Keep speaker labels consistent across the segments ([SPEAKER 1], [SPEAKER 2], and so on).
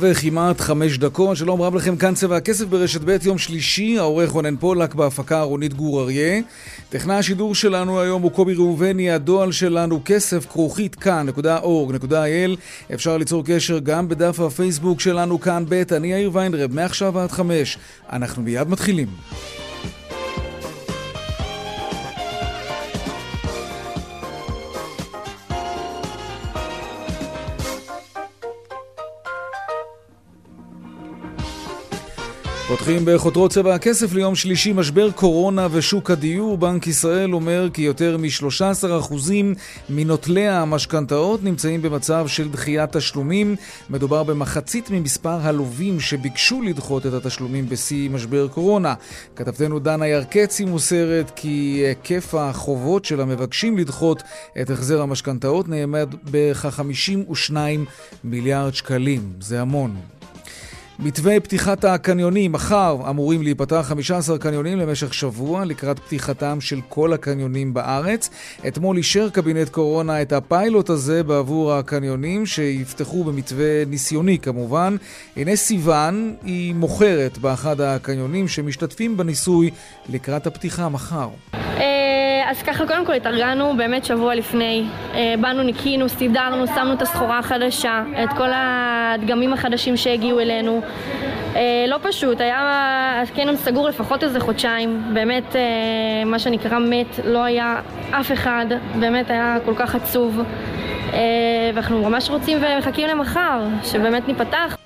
[SPEAKER 1] וכמעט חמש דקות, שלום רב לכם, כאן צבע הכסף ברשת ב' יום שלישי, העורך רונן פולק בהפקה רונית גור אריה. טכנאי השידור שלנו היום הוא קובי ראובני, הדועל שלנו כסף כרוכית כאן.org.il אפשר ליצור קשר גם בדף הפייסבוק שלנו כאן ב', אני יאיר ויינרב, מעכשיו עד חמש. אנחנו מיד מתחילים. פותחים בחותרות צבע הכסף ליום שלישי משבר קורונה ושוק הדיור. בנק ישראל אומר כי יותר מ-13% מנוטלי המשכנתאות נמצאים במצב של דחיית תשלומים. מדובר במחצית ממספר הלווים שביקשו לדחות את התשלומים בשיא משבר קורונה. כתבתנו דנה ירקצי מוסרת כי היקף החובות של המבקשים לדחות את החזר המשכנתאות נעמד בכ-52 מיליארד שקלים. זה המון. מתווה פתיחת הקניונים, מחר אמורים להיפתח 15 קניונים למשך שבוע לקראת פתיחתם של כל הקניונים בארץ. אתמול אישר קבינט קורונה את הפיילוט הזה בעבור הקניונים שיפתחו במתווה ניסיוני כמובן. הנה סיוון, היא מוכרת באחד הקניונים שמשתתפים בניסוי לקראת הפתיחה מחר.
[SPEAKER 2] אה, אז ככה, קודם כל התארגנו באמת שבוע לפני. אה, באנו, ניקינו, סידרנו, שמנו את הסחורה החדשה, את כל הדגמים החדשים שהגיעו אלינו. אה, לא פשוט, היה הקניון סגור לפחות איזה חודשיים. באמת, מה שנקרא מת, לא היה אף אחד. באמת היה כל כך עצוב. ואנחנו ממש רוצים ומחכים למחר, שבאמת ניפתח.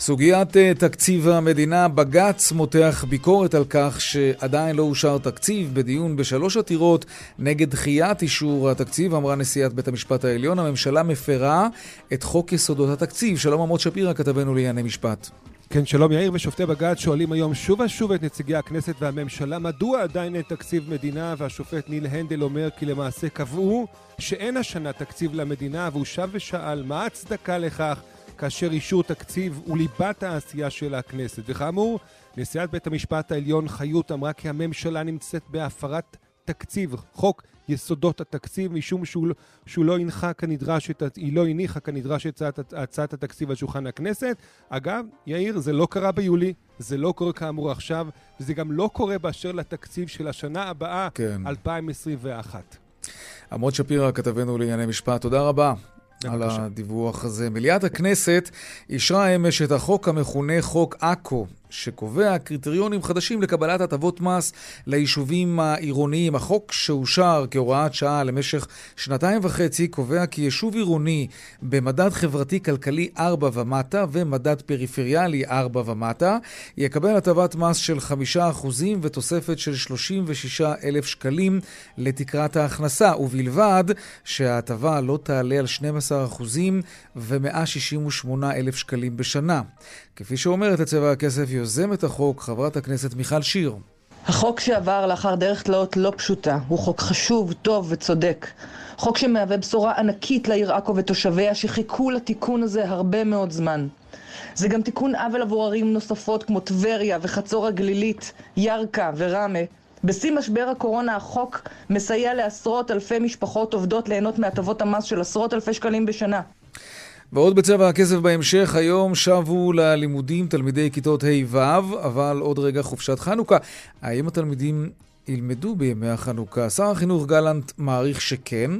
[SPEAKER 1] סוגיית אה, תקציב המדינה, בג"ץ מותח ביקורת על כך שעדיין לא אושר תקציב בדיון בשלוש עתירות נגד דחיית אישור התקציב, אמרה נשיאת בית המשפט העליון, הממשלה מפרה את חוק יסודות התקציב. שלום עמוד שפירא, כתבנו לענייני משפט.
[SPEAKER 3] כן, שלום יאיר ושופטי בג"ץ שואלים היום שוב ושוב את נציגי הכנסת והממשלה מדוע עדיין אין תקציב מדינה והשופט ניל הנדל אומר כי למעשה קבעו שאין השנה תקציב למדינה והוא שב ושאל מה ההצדקה לכך כאשר אישור תקציב הוא ליבת העשייה של הכנסת. וכאמור, נשיאת בית המשפט העליון חיות אמרה כי הממשלה נמצאת בהפרת תקציב, חוק יסודות התקציב, משום שהוא, לא, שהוא לא הנחה כנדרש, את, היא לא הניחה כנדרש את הצעת, הצעת התקציב על שולחן הכנסת. אגב, יאיר, זה לא קרה ביולי, זה לא קורה כאמור עכשיו, וזה גם לא קורה באשר לתקציב של השנה הבאה, כן. 2021.
[SPEAKER 1] עמוד שפירא, כתבנו לענייני משפט, תודה רבה. על הדיווח הזה. מליאת הכנסת אישרה אמש את החוק המכונה חוק עכו, שקובע קריטריונים חדשים לקבלת הטבות מס ליישובים העירוניים. החוק שאושר כהוראת שעה למשך שנתיים וחצי קובע כי יישוב עירוני במדד חברתי-כלכלי 4 ומטה ומדד פריפריאלי 4 ומטה יקבל הטבת מס של 5% ותוספת של 36,000 שקלים לתקרת ההכנסה, ובלבד שההטבה לא תעלה על 12% ו-168,000 שקלים בשנה. כפי שאומרת לצבע הכסף יוזמת החוק, חברת הכנסת מיכל שיר.
[SPEAKER 4] החוק שעבר לאחר דרך תלאות לא פשוטה, הוא חוק חשוב, טוב וצודק. חוק שמהווה בשורה ענקית לעיר עכו ותושביה שחיכו לתיקון הזה הרבה מאוד זמן. זה גם תיקון עוול עבור ערים נוספות כמו טבריה וחצור הגלילית, ירכא וראמה. בשיא משבר הקורונה החוק מסייע לעשרות אלפי משפחות עובדות ליהנות מהטבות המס של עשרות אלפי שקלים בשנה.
[SPEAKER 1] ועוד בצבע הכסף בהמשך, היום שבו ללימודים תלמידי כיתות ה'-ו', אבל עוד רגע חופשת חנוכה. האם התלמידים ילמדו בימי החנוכה? שר החינוך גלנט מעריך שכן,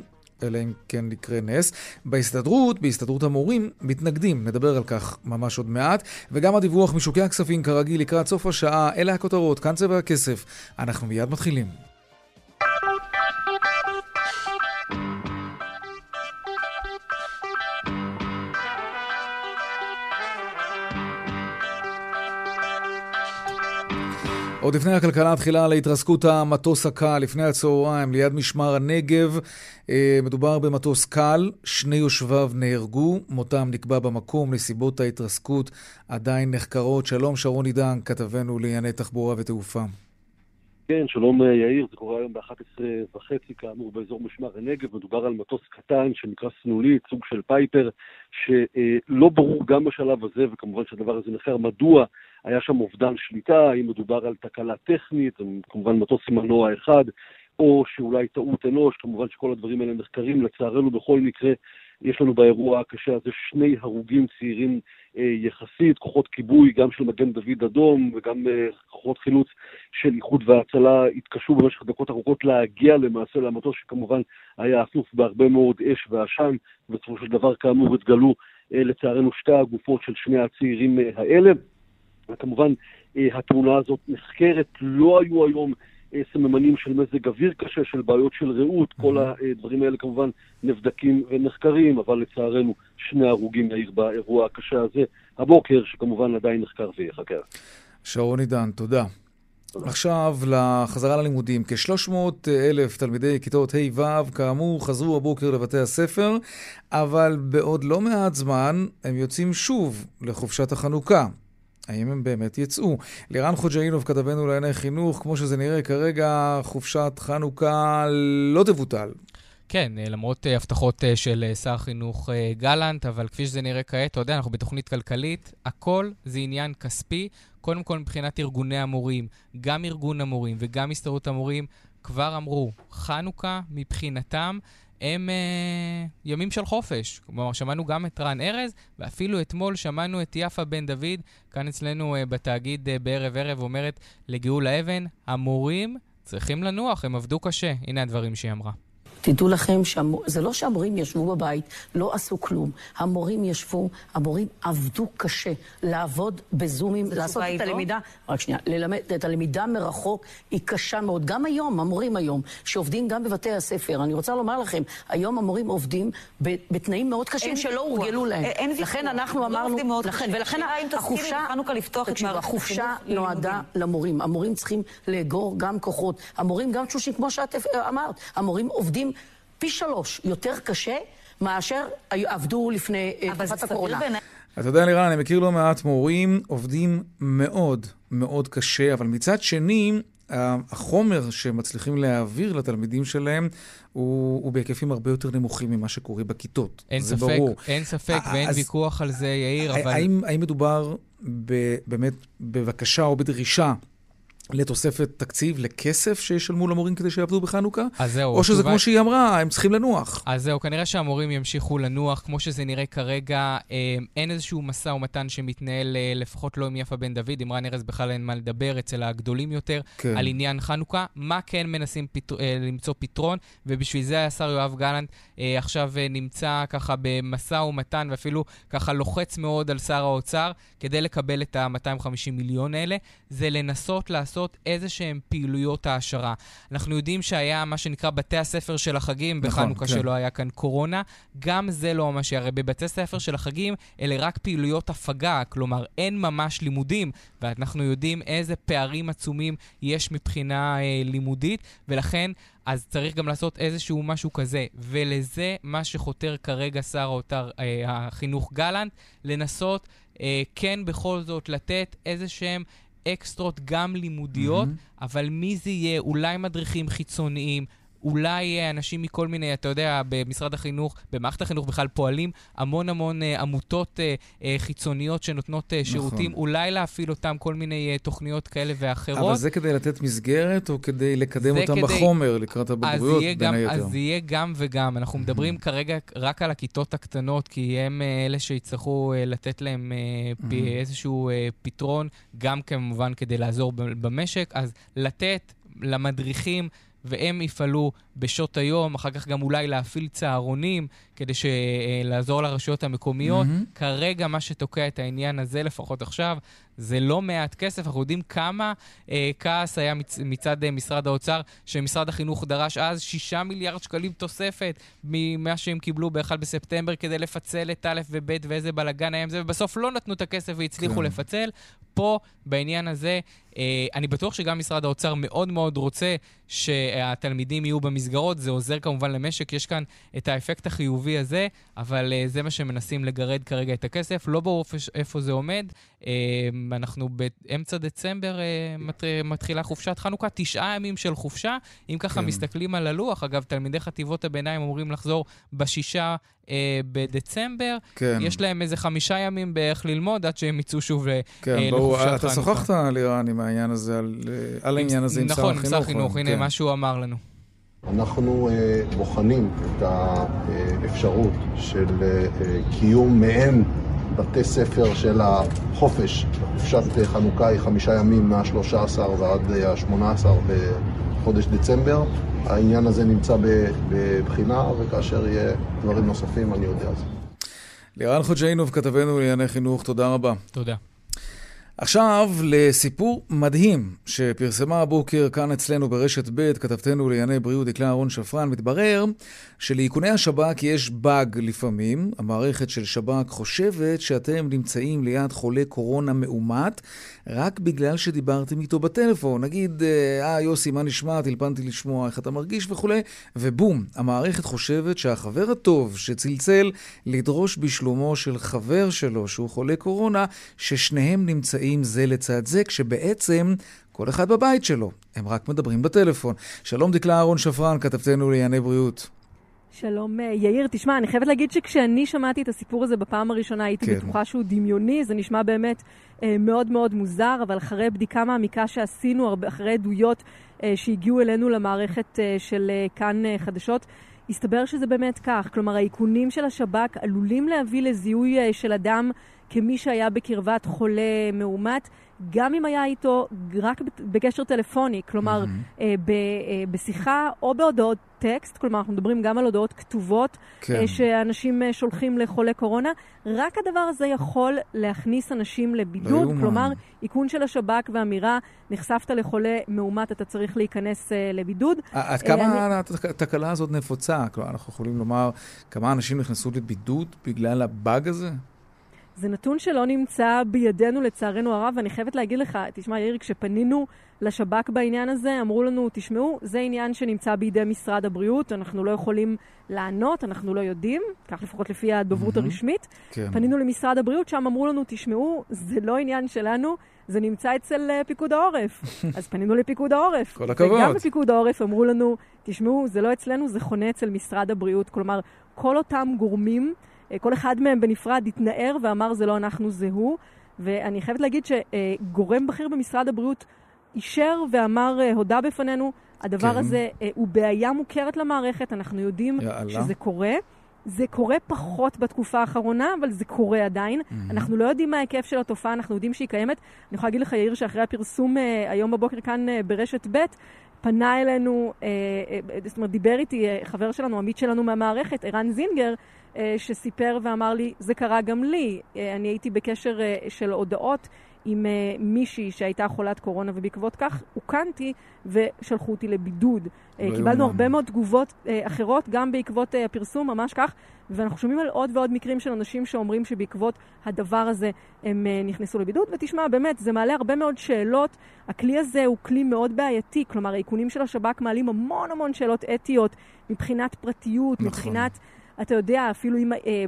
[SPEAKER 1] אלא אם כן יקרה נס. בהסתדרות, בהסתדרות המורים, מתנגדים. נדבר על כך ממש עוד מעט. וגם הדיווח משוקי הכספים כרגיל לקראת סוף השעה. אלה הכותרות, כאן צבע הכסף. אנחנו מיד מתחילים. עוד לפני הכלכלה התחילה על התרסקות המטוס הקל לפני הצהריים ליד משמר הנגב. אה, מדובר במטוס קל, שני יושביו נהרגו, מותם נקבע במקום, נסיבות ההתרסקות עדיין נחקרות. שלום שרון עידן, כתבנו לענייני תחבורה ותעופה.
[SPEAKER 5] כן, שלום אה, יאיר, זה קורה היום ב-11 וחצי, כאמור, באזור משמר הנגב. מדובר על מטוס קטן שנקרא סנולית, סוג של פייפר, שלא ברור גם בשלב הזה, וכמובן שהדבר הזה נחקר, מדוע היה שם אובדן שליטה, האם מדובר על תקלה טכנית, כמובן מטוס עם מנוע אחד, או שאולי טעות אנוש, כמובן שכל הדברים האלה נחקרים. לצערנו, בכל מקרה, יש לנו באירוע הקשה הזה שני הרוגים צעירים אה, יחסית, כוחות כיבוי, גם של מגן דוד אדום וגם אה, כוחות חילוץ של איחוד והצלה התקשו במשך דקות ארוכות להגיע למעשה למטוס שכמובן היה אסוף בהרבה מאוד אש ועשן, ובסופו של דבר כאמור התגלו אה, לצערנו שתי הגופות של שני הצעירים אה, האלה. וכמובן אה, התמונה הזאת נחקרת, לא היו היום אה, סממנים של מזג אוויר קשה, של בעיות של רעות, כל הדברים האלה כמובן נבדקים ונחקרים, אבל לצערנו שני הרוגים יאיר באירוע הקשה הזה הבוקר, שכמובן עדיין נחקר ויחקר.
[SPEAKER 1] שרון עידן, תודה. עכשיו לחזרה ללימודים. כ-300 אלף תלמידי כיתות ה'-ו', כאמור, חזרו הבוקר לבתי הספר, אבל בעוד לא מעט זמן הם יוצאים שוב לחופשת החנוכה. האם הם באמת יצאו? לירן חוג'אינוב, כתבנו לענייני חינוך, כמו שזה נראה כרגע, חופשת חנוכה לא תבוטל.
[SPEAKER 6] כן, אה, למרות אה, הבטחות אה, של שר החינוך גלנט, אבל כפי שזה נראה כעת, אתה יודע, אנחנו בתוכנית כלכלית, הכל זה עניין כספי. קודם כל מבחינת ארגוני המורים, גם ארגון המורים וגם הסתדרות המורים כבר אמרו, חנוכה מבחינתם הם אה, ימים של חופש. כלומר, שמענו גם את רן ארז, ואפילו אתמול שמענו את יפה בן דוד, כאן אצלנו אה, בתאגיד אה, בערב-ערב, אומרת לגאולה אבן, המורים צריכים לנוח, הם עבדו קשה. הנה הדברים שהיא אמרה.
[SPEAKER 7] תדעו לכם שזה לא שהמורים ישבו בבית, לא עשו כלום. המורים ישבו, המורים עבדו קשה. לעבוד בזומים, לעשות את הלמידה, לא? רק שנייה, ללמד את הלמידה מרחוק היא קשה מאוד. גם היום, המורים היום, שעובדים גם בבתי הספר, אני רוצה לומר לכם, היום המורים עובדים בתנאים מאוד קשים שלא הורגלו להם. אין ויכוח. לכן אנחנו לא אמרנו, לכן, ולכן החופשה, תקשיבו, החופשה נועדה למורים. המורים צריכים לאגור גם כוחות. המורים, גם תשושים, כמו שאת אמרת, המורים עובדים פי שלוש יותר קשה מאשר עבדו לפני אה, תקופת הקורונה.
[SPEAKER 1] אתה יודע, לירן, אני מכיר לא מעט מורים, עובדים מאוד מאוד קשה, אבל מצד שני, החומר שמצליחים להעביר לתלמידים שלהם הוא, הוא בהיקפים הרבה יותר נמוכים ממה שקורה בכיתות.
[SPEAKER 6] אין
[SPEAKER 1] זה
[SPEAKER 6] ספק,
[SPEAKER 1] ברור.
[SPEAKER 6] אין ספק ואין אז, ויכוח על זה, יאיר, אבל...
[SPEAKER 1] האם, האם מדובר ב, באמת בבקשה או בדרישה לתוספת תקציב, לכסף שישלמו למורים כדי שיעבדו בחנוכה?
[SPEAKER 6] אז זהו.
[SPEAKER 1] או שזה כמו שהיא אמרה, הם צריכים לנוח.
[SPEAKER 6] אז זהו, כנראה שהמורים ימשיכו לנוח, כמו שזה נראה כרגע. אה, אין איזשהו משא ומתן שמתנהל, אה, לפחות לא עם יפה בן דוד, עם רן ארז בכלל אין מה לדבר, אצל הגדולים יותר, כן. על עניין חנוכה. מה כן מנסים פתר, אה, למצוא פתרון, ובשביל זה השר יואב גלנט עכשיו נמצא ככה במשא ומתן, ואפילו ככה לוחץ מאוד על שר האוצר, כדי לקבל את ה-250 מיליון האלה, זה לנסות לעשות... לעשות איזה שהן פעילויות העשרה. אנחנו יודעים שהיה מה שנקרא בתי הספר של החגים נכון, בחנוכה, כן. שלא היה כאן קורונה. גם זה לא ממש, הרי בבתי ספר של החגים אלה רק פעילויות הפגה, כלומר אין ממש לימודים, ואנחנו יודעים איזה פערים עצומים יש מבחינה אה, לימודית, ולכן אז צריך גם לעשות איזשהו משהו כזה. ולזה מה שחותר כרגע שר האוצר, אה, החינוך גלנט, לנסות אה, כן בכל זאת לתת איזה שהם אקסטרות גם לימודיות, mm-hmm. אבל מי זה יהיה? אולי מדריכים חיצוניים, אולי אנשים מכל מיני, אתה יודע, במשרד החינוך, במערכת החינוך בכלל פועלים המון המון אה, עמותות אה, אה, חיצוניות שנותנות אה, שירותים, נכון. אולי להפעיל אותם כל מיני אה, תוכניות כאלה ואחרות.
[SPEAKER 1] אבל זה כדי לתת מסגרת או כדי לקדם אותם כדי... בחומר לקראת הבגרויות, בין
[SPEAKER 6] גם,
[SPEAKER 1] היתר?
[SPEAKER 6] אז יהיה גם וגם. אנחנו. מדברים כרגע רק על הכיתות הקטנות, כי הם אה, אלה שיצטרכו אה, לתת להם אה, איזשהו אה, פתרון, גם כמובן כדי לעזור במשק, אז לתת למדריכים והם יפעלו בשעות היום, אחר כך גם אולי להפעיל צהרונים כדי לעזור לרשויות המקומיות. Mm-hmm. כרגע מה שתוקע את העניין הזה, לפחות עכשיו, זה לא מעט כסף. אנחנו יודעים כמה אה, כעס היה מצ, מצד אה, משרד האוצר, שמשרד החינוך דרש אז 6 מיליארד שקלים תוספת ממה שהם קיבלו ב-1 בספטמבר כדי לפצל את א' וב' ואיזה בלאגן היה עם זה, ובסוף לא נתנו את הכסף והצליחו כן. לפצל. פה, בעניין הזה, אה, אני בטוח שגם משרד האוצר מאוד מאוד רוצה שהתלמידים יהיו במסגרות. זה עוזר כמובן למשק, יש כאן את האפקט החיובי הזה, אבל אה, זה מה שמנסים לגרד כרגע את הכסף. לא ברור איפה זה עומד. אה, אנחנו באמצע דצמבר מתחילה חופשת חנוכה, תשעה ימים של חופשה. אם ככה כן. מסתכלים על הלוח, אגב, תלמידי חטיבות הביניים אמורים לחזור בשישה אה, בדצמבר. כן. יש להם איזה חמישה ימים בערך ללמוד עד שהם יצאו שוב
[SPEAKER 1] כן, לחופשת חנוכה. אתה שוחחת, לירן, עם העניין הזה, על, על העניין הזה עם שר החינוך.
[SPEAKER 6] נכון, עם שר החינוך, הנה כן. מה שהוא אמר לנו.
[SPEAKER 8] אנחנו uh, בוחנים את האפשרות של uh, קיום מעין בתי ספר של החופש. חופשת חנוכה היא חמישה ימים מה-13 ועד ה-18 בחודש דצמבר. העניין הזה נמצא בבחינה, וכאשר יהיה דברים נוספים אני יודע על זה.
[SPEAKER 1] לירן חוג'יינוב, כתבנו לענייני חינוך, תודה רבה.
[SPEAKER 6] תודה.
[SPEAKER 1] עכשיו לסיפור מדהים שפרסמה הבוקר כאן אצלנו ברשת ב', כתבתנו לענייני בריאות דקלה אהרון שפרן, מתברר שלאיכוני השב"כ יש באג לפעמים. המערכת של שב"כ חושבת שאתם נמצאים ליד חולה קורונה מאומת רק בגלל שדיברתם איתו בטלפון. נגיד, אה, יוסי, מה נשמע? טלפנתי לשמוע איך אתה מרגיש וכולי, ובום, המערכת חושבת שהחבר הטוב שצלצל לדרוש בשלומו של חבר שלו שהוא חולה קורונה, ששניהם נמצאים זה לצד זה, כשבעצם כל אחד בבית שלו, הם רק מדברים בטלפון. שלום דקלה אהרון שפרן, כתבתנו לענייני בריאות.
[SPEAKER 9] שלום אה, יאיר, תשמע, אני חייבת להגיד שכשאני שמעתי את הסיפור הזה בפעם הראשונה הייתי כן. בטוחה שהוא דמיוני, זה נשמע באמת אה, מאוד מאוד מוזר, אבל אחרי בדיקה מעמיקה שעשינו, אחרי עדויות אה, שהגיעו אלינו למערכת אה, של אה, כאן אה, חדשות, הסתבר שזה באמת כך. כלומר, האיכונים של השב"כ עלולים להביא לזיהוי אה, של אדם כמי שהיה בקרבת חולה מאומת, גם אם היה איתו רק בקשר טלפוני, כלומר, mm-hmm. אה, ב, אה, בשיחה או בהודעות טקסט, כלומר, אנחנו מדברים גם על הודעות כתובות כן. אה, שאנשים אה, שולחים לחולי קורונה, רק הדבר הזה יכול להכניס אנשים לבידוד, לא כלומר, איכון של השב"כ ואמירה, נחשפת לחולה מאומת, אתה צריך להיכנס אה, לבידוד.
[SPEAKER 1] עד כמה אני... התקלה הזאת נפוצה? כלומר, אנחנו יכולים לומר כמה אנשים נכנסו לבידוד בגלל הבאג הזה?
[SPEAKER 9] זה נתון שלא נמצא בידינו לצערנו הרב, ואני חייבת להגיד לך, תשמע יאיר, כשפנינו לשב"כ בעניין הזה, אמרו לנו, תשמעו, זה עניין שנמצא בידי משרד הבריאות, אנחנו לא יכולים לענות, אנחנו לא יודעים, כך לפחות לפי הדוברות mm-hmm. הרשמית. כן. פנינו למשרד הבריאות, שם אמרו לנו, תשמעו, זה לא עניין שלנו, זה נמצא אצל uh, פיקוד העורף. אז פנינו לפיקוד העורף.
[SPEAKER 1] כל הכבוד.
[SPEAKER 9] וגם בפיקוד העורף אמרו לנו, תשמעו, זה לא אצלנו, זה חונה אצל משרד הבריאות. כלומר, כל אותם גורמים... אה, כל אחד מהם בנפרד התנער ואמר זה לא אנחנו, זה הוא. ואני חייבת להגיד שגורם בכיר במשרד הבריאות אישר ואמר, אה, הודה בפנינו, הדבר כן. הזה אה, הוא בעיה מוכרת למערכת, אנחנו יודעים יאללה. שזה קורה. זה קורה פחות בתקופה האחרונה, אבל זה קורה עדיין. Mm-hmm. אנחנו לא יודעים מה ההיקף של התופעה, אנחנו יודעים שהיא קיימת. אני יכולה להגיד לך, יאיר, שאחרי הפרסום אה, היום בבוקר כאן אה, ברשת ב', פנה אלינו, אה, אה, זאת אומרת, דיבר איתי אה, חבר שלנו, עמית שלנו מהמערכת, ערן זינגר, שסיפר ואמר לי, זה קרה גם לי. אה, אני הייתי בקשר אה, של הודעות עם מישהי שהייתה חולת קורונה, ובעקבות כך אוכנתי ושלחו אותי לבידוד. לא קיבלנו הרבה מאוד תגובות אחרות, גם בעקבות הפרסום, ממש כך, ואנחנו שומעים על עוד ועוד מקרים של אנשים שאומרים שבעקבות הדבר הזה הם נכנסו לבידוד. ותשמע, באמת, זה מעלה הרבה מאוד שאלות. הכלי הזה הוא כלי מאוד בעייתי, כלומר, האיכונים של השב"כ מעלים המון המון שאלות אתיות מבחינת פרטיות, נכון. מבחינת... אתה יודע, אפילו אם... אה,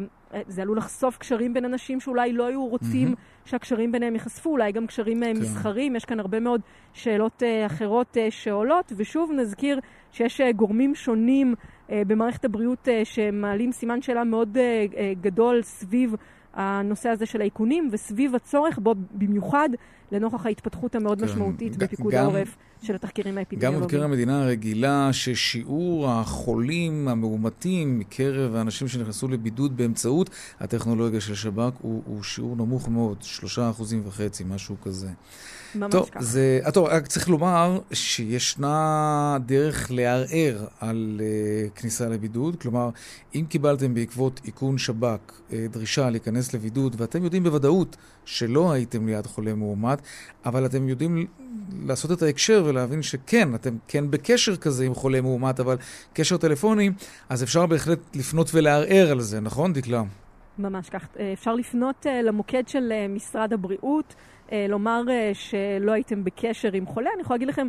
[SPEAKER 9] זה עלול לחשוף קשרים בין אנשים שאולי לא היו רוצים mm-hmm. שהקשרים ביניהם ייחשפו, אולי גם קשרים אה, כן. מסחרים, יש כאן הרבה מאוד שאלות uh, אחרות uh, שעולות, ושוב נזכיר שיש uh, גורמים שונים uh, במערכת הבריאות uh, שמעלים סימן שאלה מאוד uh, uh, גדול סביב הנושא הזה של האיכונים, וסביב הצורך בו במיוחד לנוכח ההתפתחות המאוד כן, משמעותית בפיקוד העורף של התחקירים האפידמיולוגיים.
[SPEAKER 1] גם מבקר המדינה רגילה ששיעור החולים המאומתים מקרב האנשים שנכנסו לבידוד באמצעות הטכנולוגיה של שב"כ הוא, הוא שיעור נמוך מאוד, שלושה אחוזים וחצי, משהו כזה.
[SPEAKER 9] ממש
[SPEAKER 1] טוב,
[SPEAKER 9] ככה.
[SPEAKER 1] זה, טוב, רק צריך לומר שישנה דרך לערער על uh, כניסה לבידוד. כלומר, אם קיבלתם בעקבות איכון שב"כ uh, דרישה להיכנס לבידוד, ואתם יודעים בוודאות שלא הייתם ליד חולה מאומת, אבל אתם יודעים לעשות את ההקשר ולהבין שכן, אתם כן בקשר כזה עם חולה מאומת, אבל קשר טלפוני, אז אפשר בהחלט לפנות ולערער על זה, נכון, דקלה?
[SPEAKER 9] ממש כך. אה, אפשר לפנות אה, למוקד של אה, משרד הבריאות, לומר שלא הייתם בקשר עם חולה. אני יכולה להגיד לכם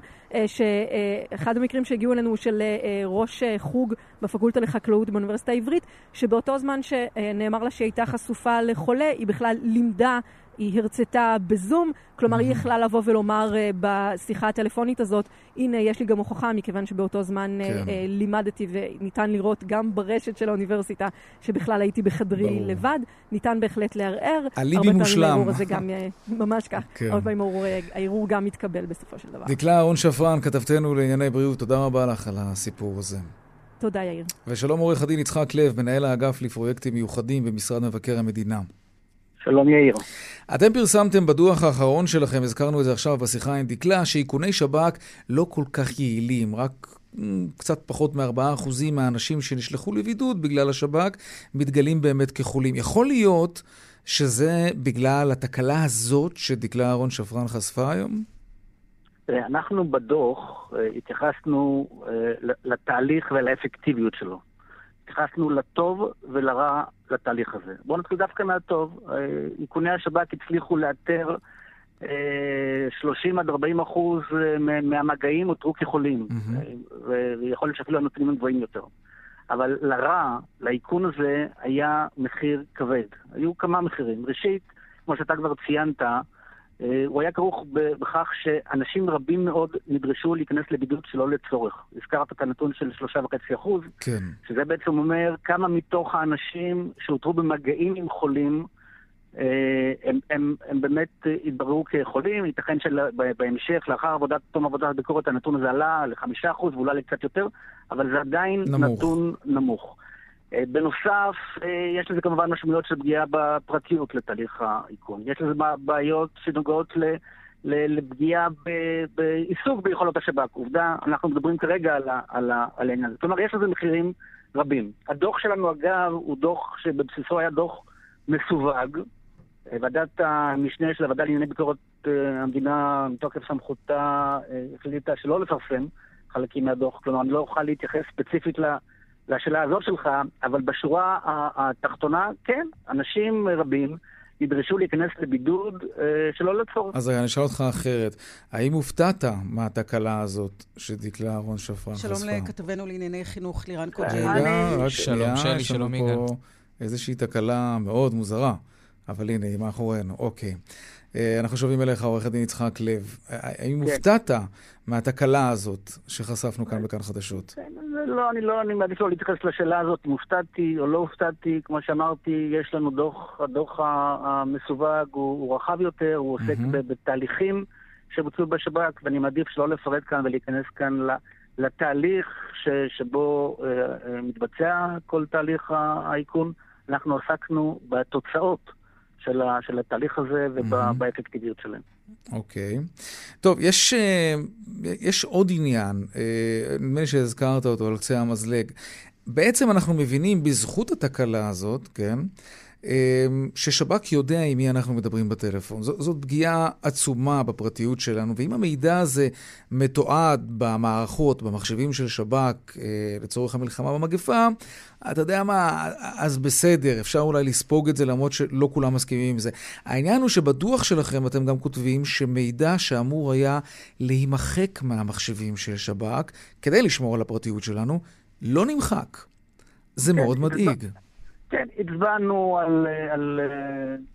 [SPEAKER 9] שאחד המקרים שהגיעו אלינו הוא של ראש חוג בפקולטה לחקלאות באוניברסיטה העברית, שבאותו זמן שנאמר לה שהיא הייתה חשופה לחולה, היא בכלל לימדה היא הרצתה בזום, כלומר היא יכלה לבוא ולומר uh, בשיחה הטלפונית הזאת, הנה יש לי גם הוכחה, מכיוון שבאותו זמן כן. uh, לימדתי וניתן לראות גם ברשת של האוניברסיטה שבכלל הייתי בחדרי ברור. לבד, ניתן בהחלט לערער.
[SPEAKER 1] אליבי מושלם. הרבה פעמים
[SPEAKER 9] הזה גם, ממש כך, כן. הרבה פעמים הערעור גם מתקבל בסופו של דבר.
[SPEAKER 1] דקלה אהרון שפרן, כתבתנו לענייני בריאות, תודה רבה לך על הסיפור הזה.
[SPEAKER 9] תודה, יאיר.
[SPEAKER 1] ושלום עורך הדין יצחק לב, מנהל האגף לפרויקטים מיוחדים במשרד מבקר המדינה.
[SPEAKER 10] שלום יאיר.
[SPEAKER 1] אתם פרסמתם בדוח האחרון שלכם, הזכרנו את זה עכשיו בשיחה עם דקלה, שאיכוני שב"כ לא כל כך יעילים, רק קצת פחות מ-4% מהאנשים שנשלחו לבידוד בגלל השב"כ מתגלים באמת כחולים. יכול להיות שזה בגלל התקלה הזאת שדקלה אהרון שפרן חשפה היום?
[SPEAKER 10] אנחנו בדוח אה, התייחסנו אה, לתהליך ולאפקטיביות שלו. התייחסנו לטוב ולרע לתהליך הזה. בואו נתחיל דווקא מהטוב. אה, איכוני השב"כ הצליחו לאתר 30 אה, עד 40 אחוז אה, מהמגעים אותרו כחולים, mm-hmm. ויכול להיות שאפילו הנתונים הם גבוהים יותר. אבל לרע, לאיכון הזה, היה מחיר כבד. היו כמה מחירים. ראשית, כמו שאתה כבר ציינת, הוא היה כרוך בכך שאנשים רבים מאוד נדרשו להיכנס לבידוד שלא לצורך. הזכרת את הנתון של שלושה וחצי אחוז,
[SPEAKER 1] כן.
[SPEAKER 10] שזה בעצם אומר כמה מתוך האנשים שאותרו במגעים עם חולים, אה, הם, הם, הם באמת התבררו כחולים, ייתכן שבהמשך, לאחר עבודת, תום עבודת הביקורת, הנתון הזה עלה לחמישה אחוז ואולי לקצת יותר, אבל זה עדיין נמוך. נתון נמוך. אה, בנוסף, אה, יש לזה כמובן משמעויות של פגיעה בפרטיות לתהליך האיכון. יש לזה בעיות שנוגעות ל... לפגיעה בעיסוק ביכולות השב"כ. עובדה, אנחנו מדברים כרגע על, על, על העניין הזה. כלומר, יש לזה מחירים רבים. הדוח שלנו, אגב, הוא דוח שבבסיסו היה דוח מסווג. אה, ועדת המשנה של הוועדה לענייני ביקורת המדינה, מתוקף סמכותה, החליטה שלא לפרסם חלקים מהדוח. כלומר, אני לא אוכל להתייחס ספציפית ל... לשאלה הזאת שלך, אבל בשורה התחתונה, כן, אנשים רבים נדרשו להיכנס לבידוד אה, שלא לצורך.
[SPEAKER 1] אז רגע, אני אשאל אותך אחרת. האם הופתעת מהתקלה הזאת שדקלה אהרון שפרן חשפה?
[SPEAKER 11] שלום לכתבנו לענייני חינוך, לירן קוג'י.
[SPEAKER 1] רגע, רק שנייה, יש לנו פה איזושהי תקלה מאוד מוזרה. אבל הנה, היא מאחורינו, אוקיי. אה, אנחנו שומעים אליך, עורך הדין יצחק לב. האם כן. הופתעת מהתקלה הזאת שחשפנו כאן בכאן חדשות?
[SPEAKER 10] כן, לא, אני לא, אני מעדיף לא להתייחס לשאלה הזאת, אם הופתעתי או לא הופתעתי. כמו שאמרתי, יש לנו דוח, הדוח המסווג הוא, רחב יותר, הוא עוסק. בתהליכים שבוצעו בשב"כ, ואני מעדיף שלא לפרט כאן ולהיכנס כאן לתהליך ש, שבו אה, אה, מתבצע כל תהליך האיכון. אנחנו עסקנו בתוצאות. של, ה, של התהליך הזה ובאפקטיביות שלהם.
[SPEAKER 1] אוקיי. Okay. טוב, יש, אה, יש עוד עניין, אה, נדמה לי שהזכרת אותו על קצה המזלג. בעצם אנחנו מבינים בזכות התקלה הזאת, כן, ששב"כ יודע עם מי אנחנו מדברים בטלפון. ז, זאת פגיעה עצומה בפרטיות שלנו, ואם המידע הזה מתועד במערכות, במחשבים של שב"כ, אה, לצורך המלחמה במגפה, אתה יודע מה, אז בסדר, אפשר אולי לספוג את זה למרות שלא כולם מסכימים עם זה. העניין הוא שבדוח שלכם אתם גם כותבים שמידע שאמור היה להימחק מהמחשבים של שב"כ, כדי לשמור על הפרטיות שלנו, לא נמחק. זה כן, מאוד מדאיג.
[SPEAKER 10] כן, הצבענו על, על,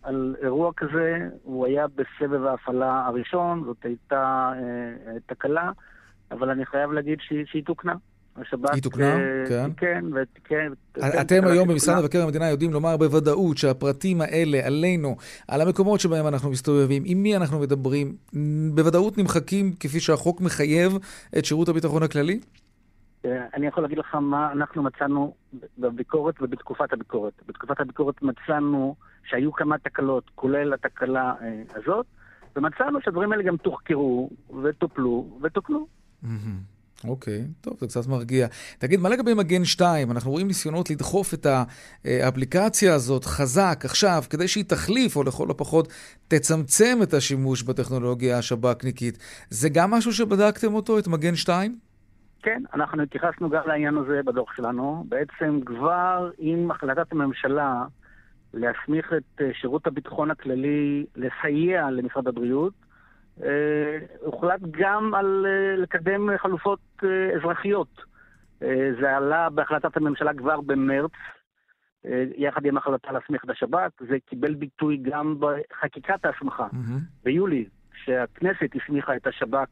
[SPEAKER 10] על אירוע כזה, הוא היה בסבב ההפעלה הראשון, זאת הייתה אה, תקלה, אבל אני חייב להגיד שהיא, שהיא תוקנה.
[SPEAKER 1] השב"כ... היא תוקנה? אה, כן.
[SPEAKER 10] כן,
[SPEAKER 1] וכן. אתם היום במשרד מבקר המדינה יודעים לומר בוודאות שהפרטים האלה עלינו, על המקומות שבהם אנחנו מסתובבים, עם מי אנחנו מדברים, בוודאות נמחקים כפי שהחוק מחייב את שירות הביטחון הכללי?
[SPEAKER 10] אני יכול להגיד לך מה אנחנו מצאנו בביקורת ובתקופת הביקורת. בתקופת הביקורת מצאנו שהיו כמה תקלות, כולל התקלה אה, הזאת, ומצאנו שהדברים האלה גם תוחקרו וטופלו ותוקנו.
[SPEAKER 1] אוקיי, okay, טוב, זה קצת מרגיע. תגיד, מה לגבי מגן 2? אנחנו רואים ניסיונות לדחוף את האפליקציה הזאת חזק עכשיו, כדי שהיא תחליף, או לכל הפחות תצמצם את השימוש בטכנולוגיה השב"כניקית. זה גם משהו שבדקתם אותו, את מגן 2?
[SPEAKER 10] כן, אנחנו התייחסנו גם לעניין הזה בדוח שלנו. בעצם כבר עם החלטת הממשלה להסמיך את אה, שירות הביטחון הכללי לסייע למשרד הבריאות, אה, הוחלט גם על אה, לקדם חלופות אזרחיות. זה עלה בהחלטת הממשלה כבר במרץ, יחד עם החלטה להסמיך את השב"כ. זה קיבל ביטוי גם בחקיקת ההסמכה, mm-hmm. ביולי, שהכנסת הסמיכה את השב"כ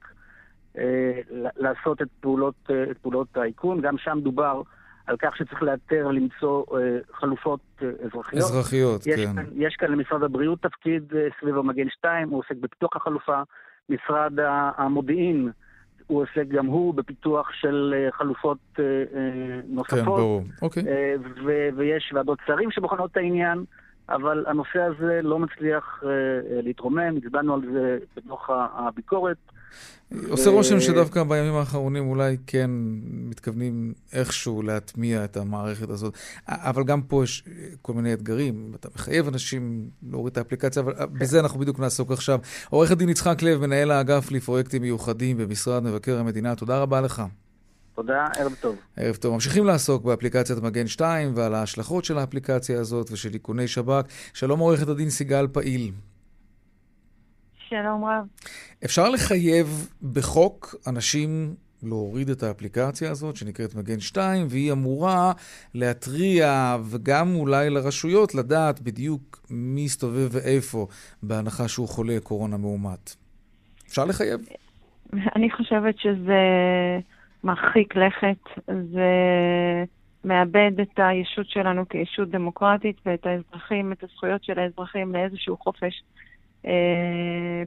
[SPEAKER 10] לעשות את פעולות, את פעולות האיכון. גם שם דובר על כך שצריך לאתר, למצוא אה, חלופות אה, אזרחיות.
[SPEAKER 1] אזרחיות,
[SPEAKER 10] יש
[SPEAKER 1] כן.
[SPEAKER 10] כאן, יש כאן למשרד הבריאות תפקיד אה, סביב המגן 2, הוא עוסק בפיתוח החלופה. משרד המודיעין, הוא עוסק גם הוא בפיתוח של אה, חלופות אה, אה, נוספות. כן,
[SPEAKER 1] ברור. אוקיי.
[SPEAKER 10] אה, ו- ויש ועדות שרים שבוחנות את העניין. אבל הנושא הזה לא מצליח uh, להתרומם, הצבענו על זה בתוך הביקורת.
[SPEAKER 1] עושה רושם שדווקא בימים האחרונים אולי כן מתכוונים איכשהו להטמיע את המערכת הזאת. אבל גם פה יש כל מיני אתגרים. אתה מחייב אנשים להוריד את האפליקציה, אבל כן. בזה אנחנו בדיוק נעסוק עכשיו. עורך הדין יצחק לב, מנהל האגף לפרויקטים מיוחדים במשרד מבקר המדינה, תודה רבה לך.
[SPEAKER 10] תודה, ערב טוב.
[SPEAKER 1] ערב טוב. ממשיכים לעסוק באפליקציית מגן 2 ועל ההשלכות של האפליקציה הזאת ושל איכוני שב"כ. שלום עורכת הדין סיגל פעיל.
[SPEAKER 12] שלום רב.
[SPEAKER 1] אפשר לחייב בחוק אנשים להוריד את האפליקציה הזאת שנקראת מגן 2, והיא אמורה להתריע וגם אולי לרשויות לדעת בדיוק מי יסתובב ואיפה, בהנחה שהוא חולה קורונה מאומת. אפשר לחייב?
[SPEAKER 12] אני חושבת שזה מרחיק לכת, זה מאבד את הישות שלנו כישות דמוקרטית ואת האזרחים, את הזכויות של האזרחים לאיזשהו חופש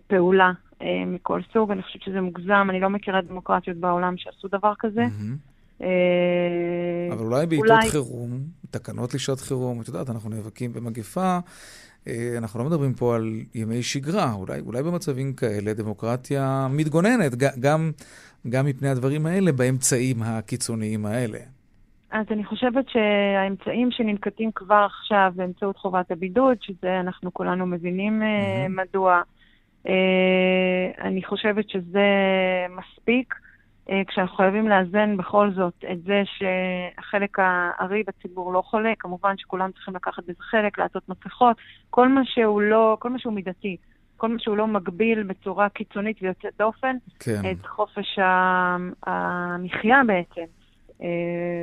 [SPEAKER 12] פעולה אה, מכל סוג. אני חושבת שזה מוגזם, אני לא מכירה דמוקרטיות בעולם שעשו דבר כזה.
[SPEAKER 1] אה, אבל אולי בעיתות אולי... חירום, תקנות לשעת חירום, את יודעת, אנחנו נאבקים במגפה, אה, אנחנו לא מדברים פה על ימי שגרה, אולי, אולי במצבים כאלה דמוקרטיה מתגוננת, גם, גם מפני הדברים האלה, באמצעים הקיצוניים האלה.
[SPEAKER 12] אז אני חושבת שהאמצעים שננקטים כבר עכשיו באמצעות חובת הבידוד, שזה אנחנו כולנו מבינים mm-hmm. מדוע, אה, אני חושבת שזה מספיק. כשאנחנו חייבים לאזן בכל זאת את זה שהחלק הארי בציבור לא חולה, כמובן שכולם צריכים לקחת בזה חלק, לעשות מסכות, כל מה שהוא לא, כל מה שהוא מידתי, כל מה שהוא לא מגביל בצורה קיצונית ויוצאת דופן, כן. את חופש המחיה בעצם. אה,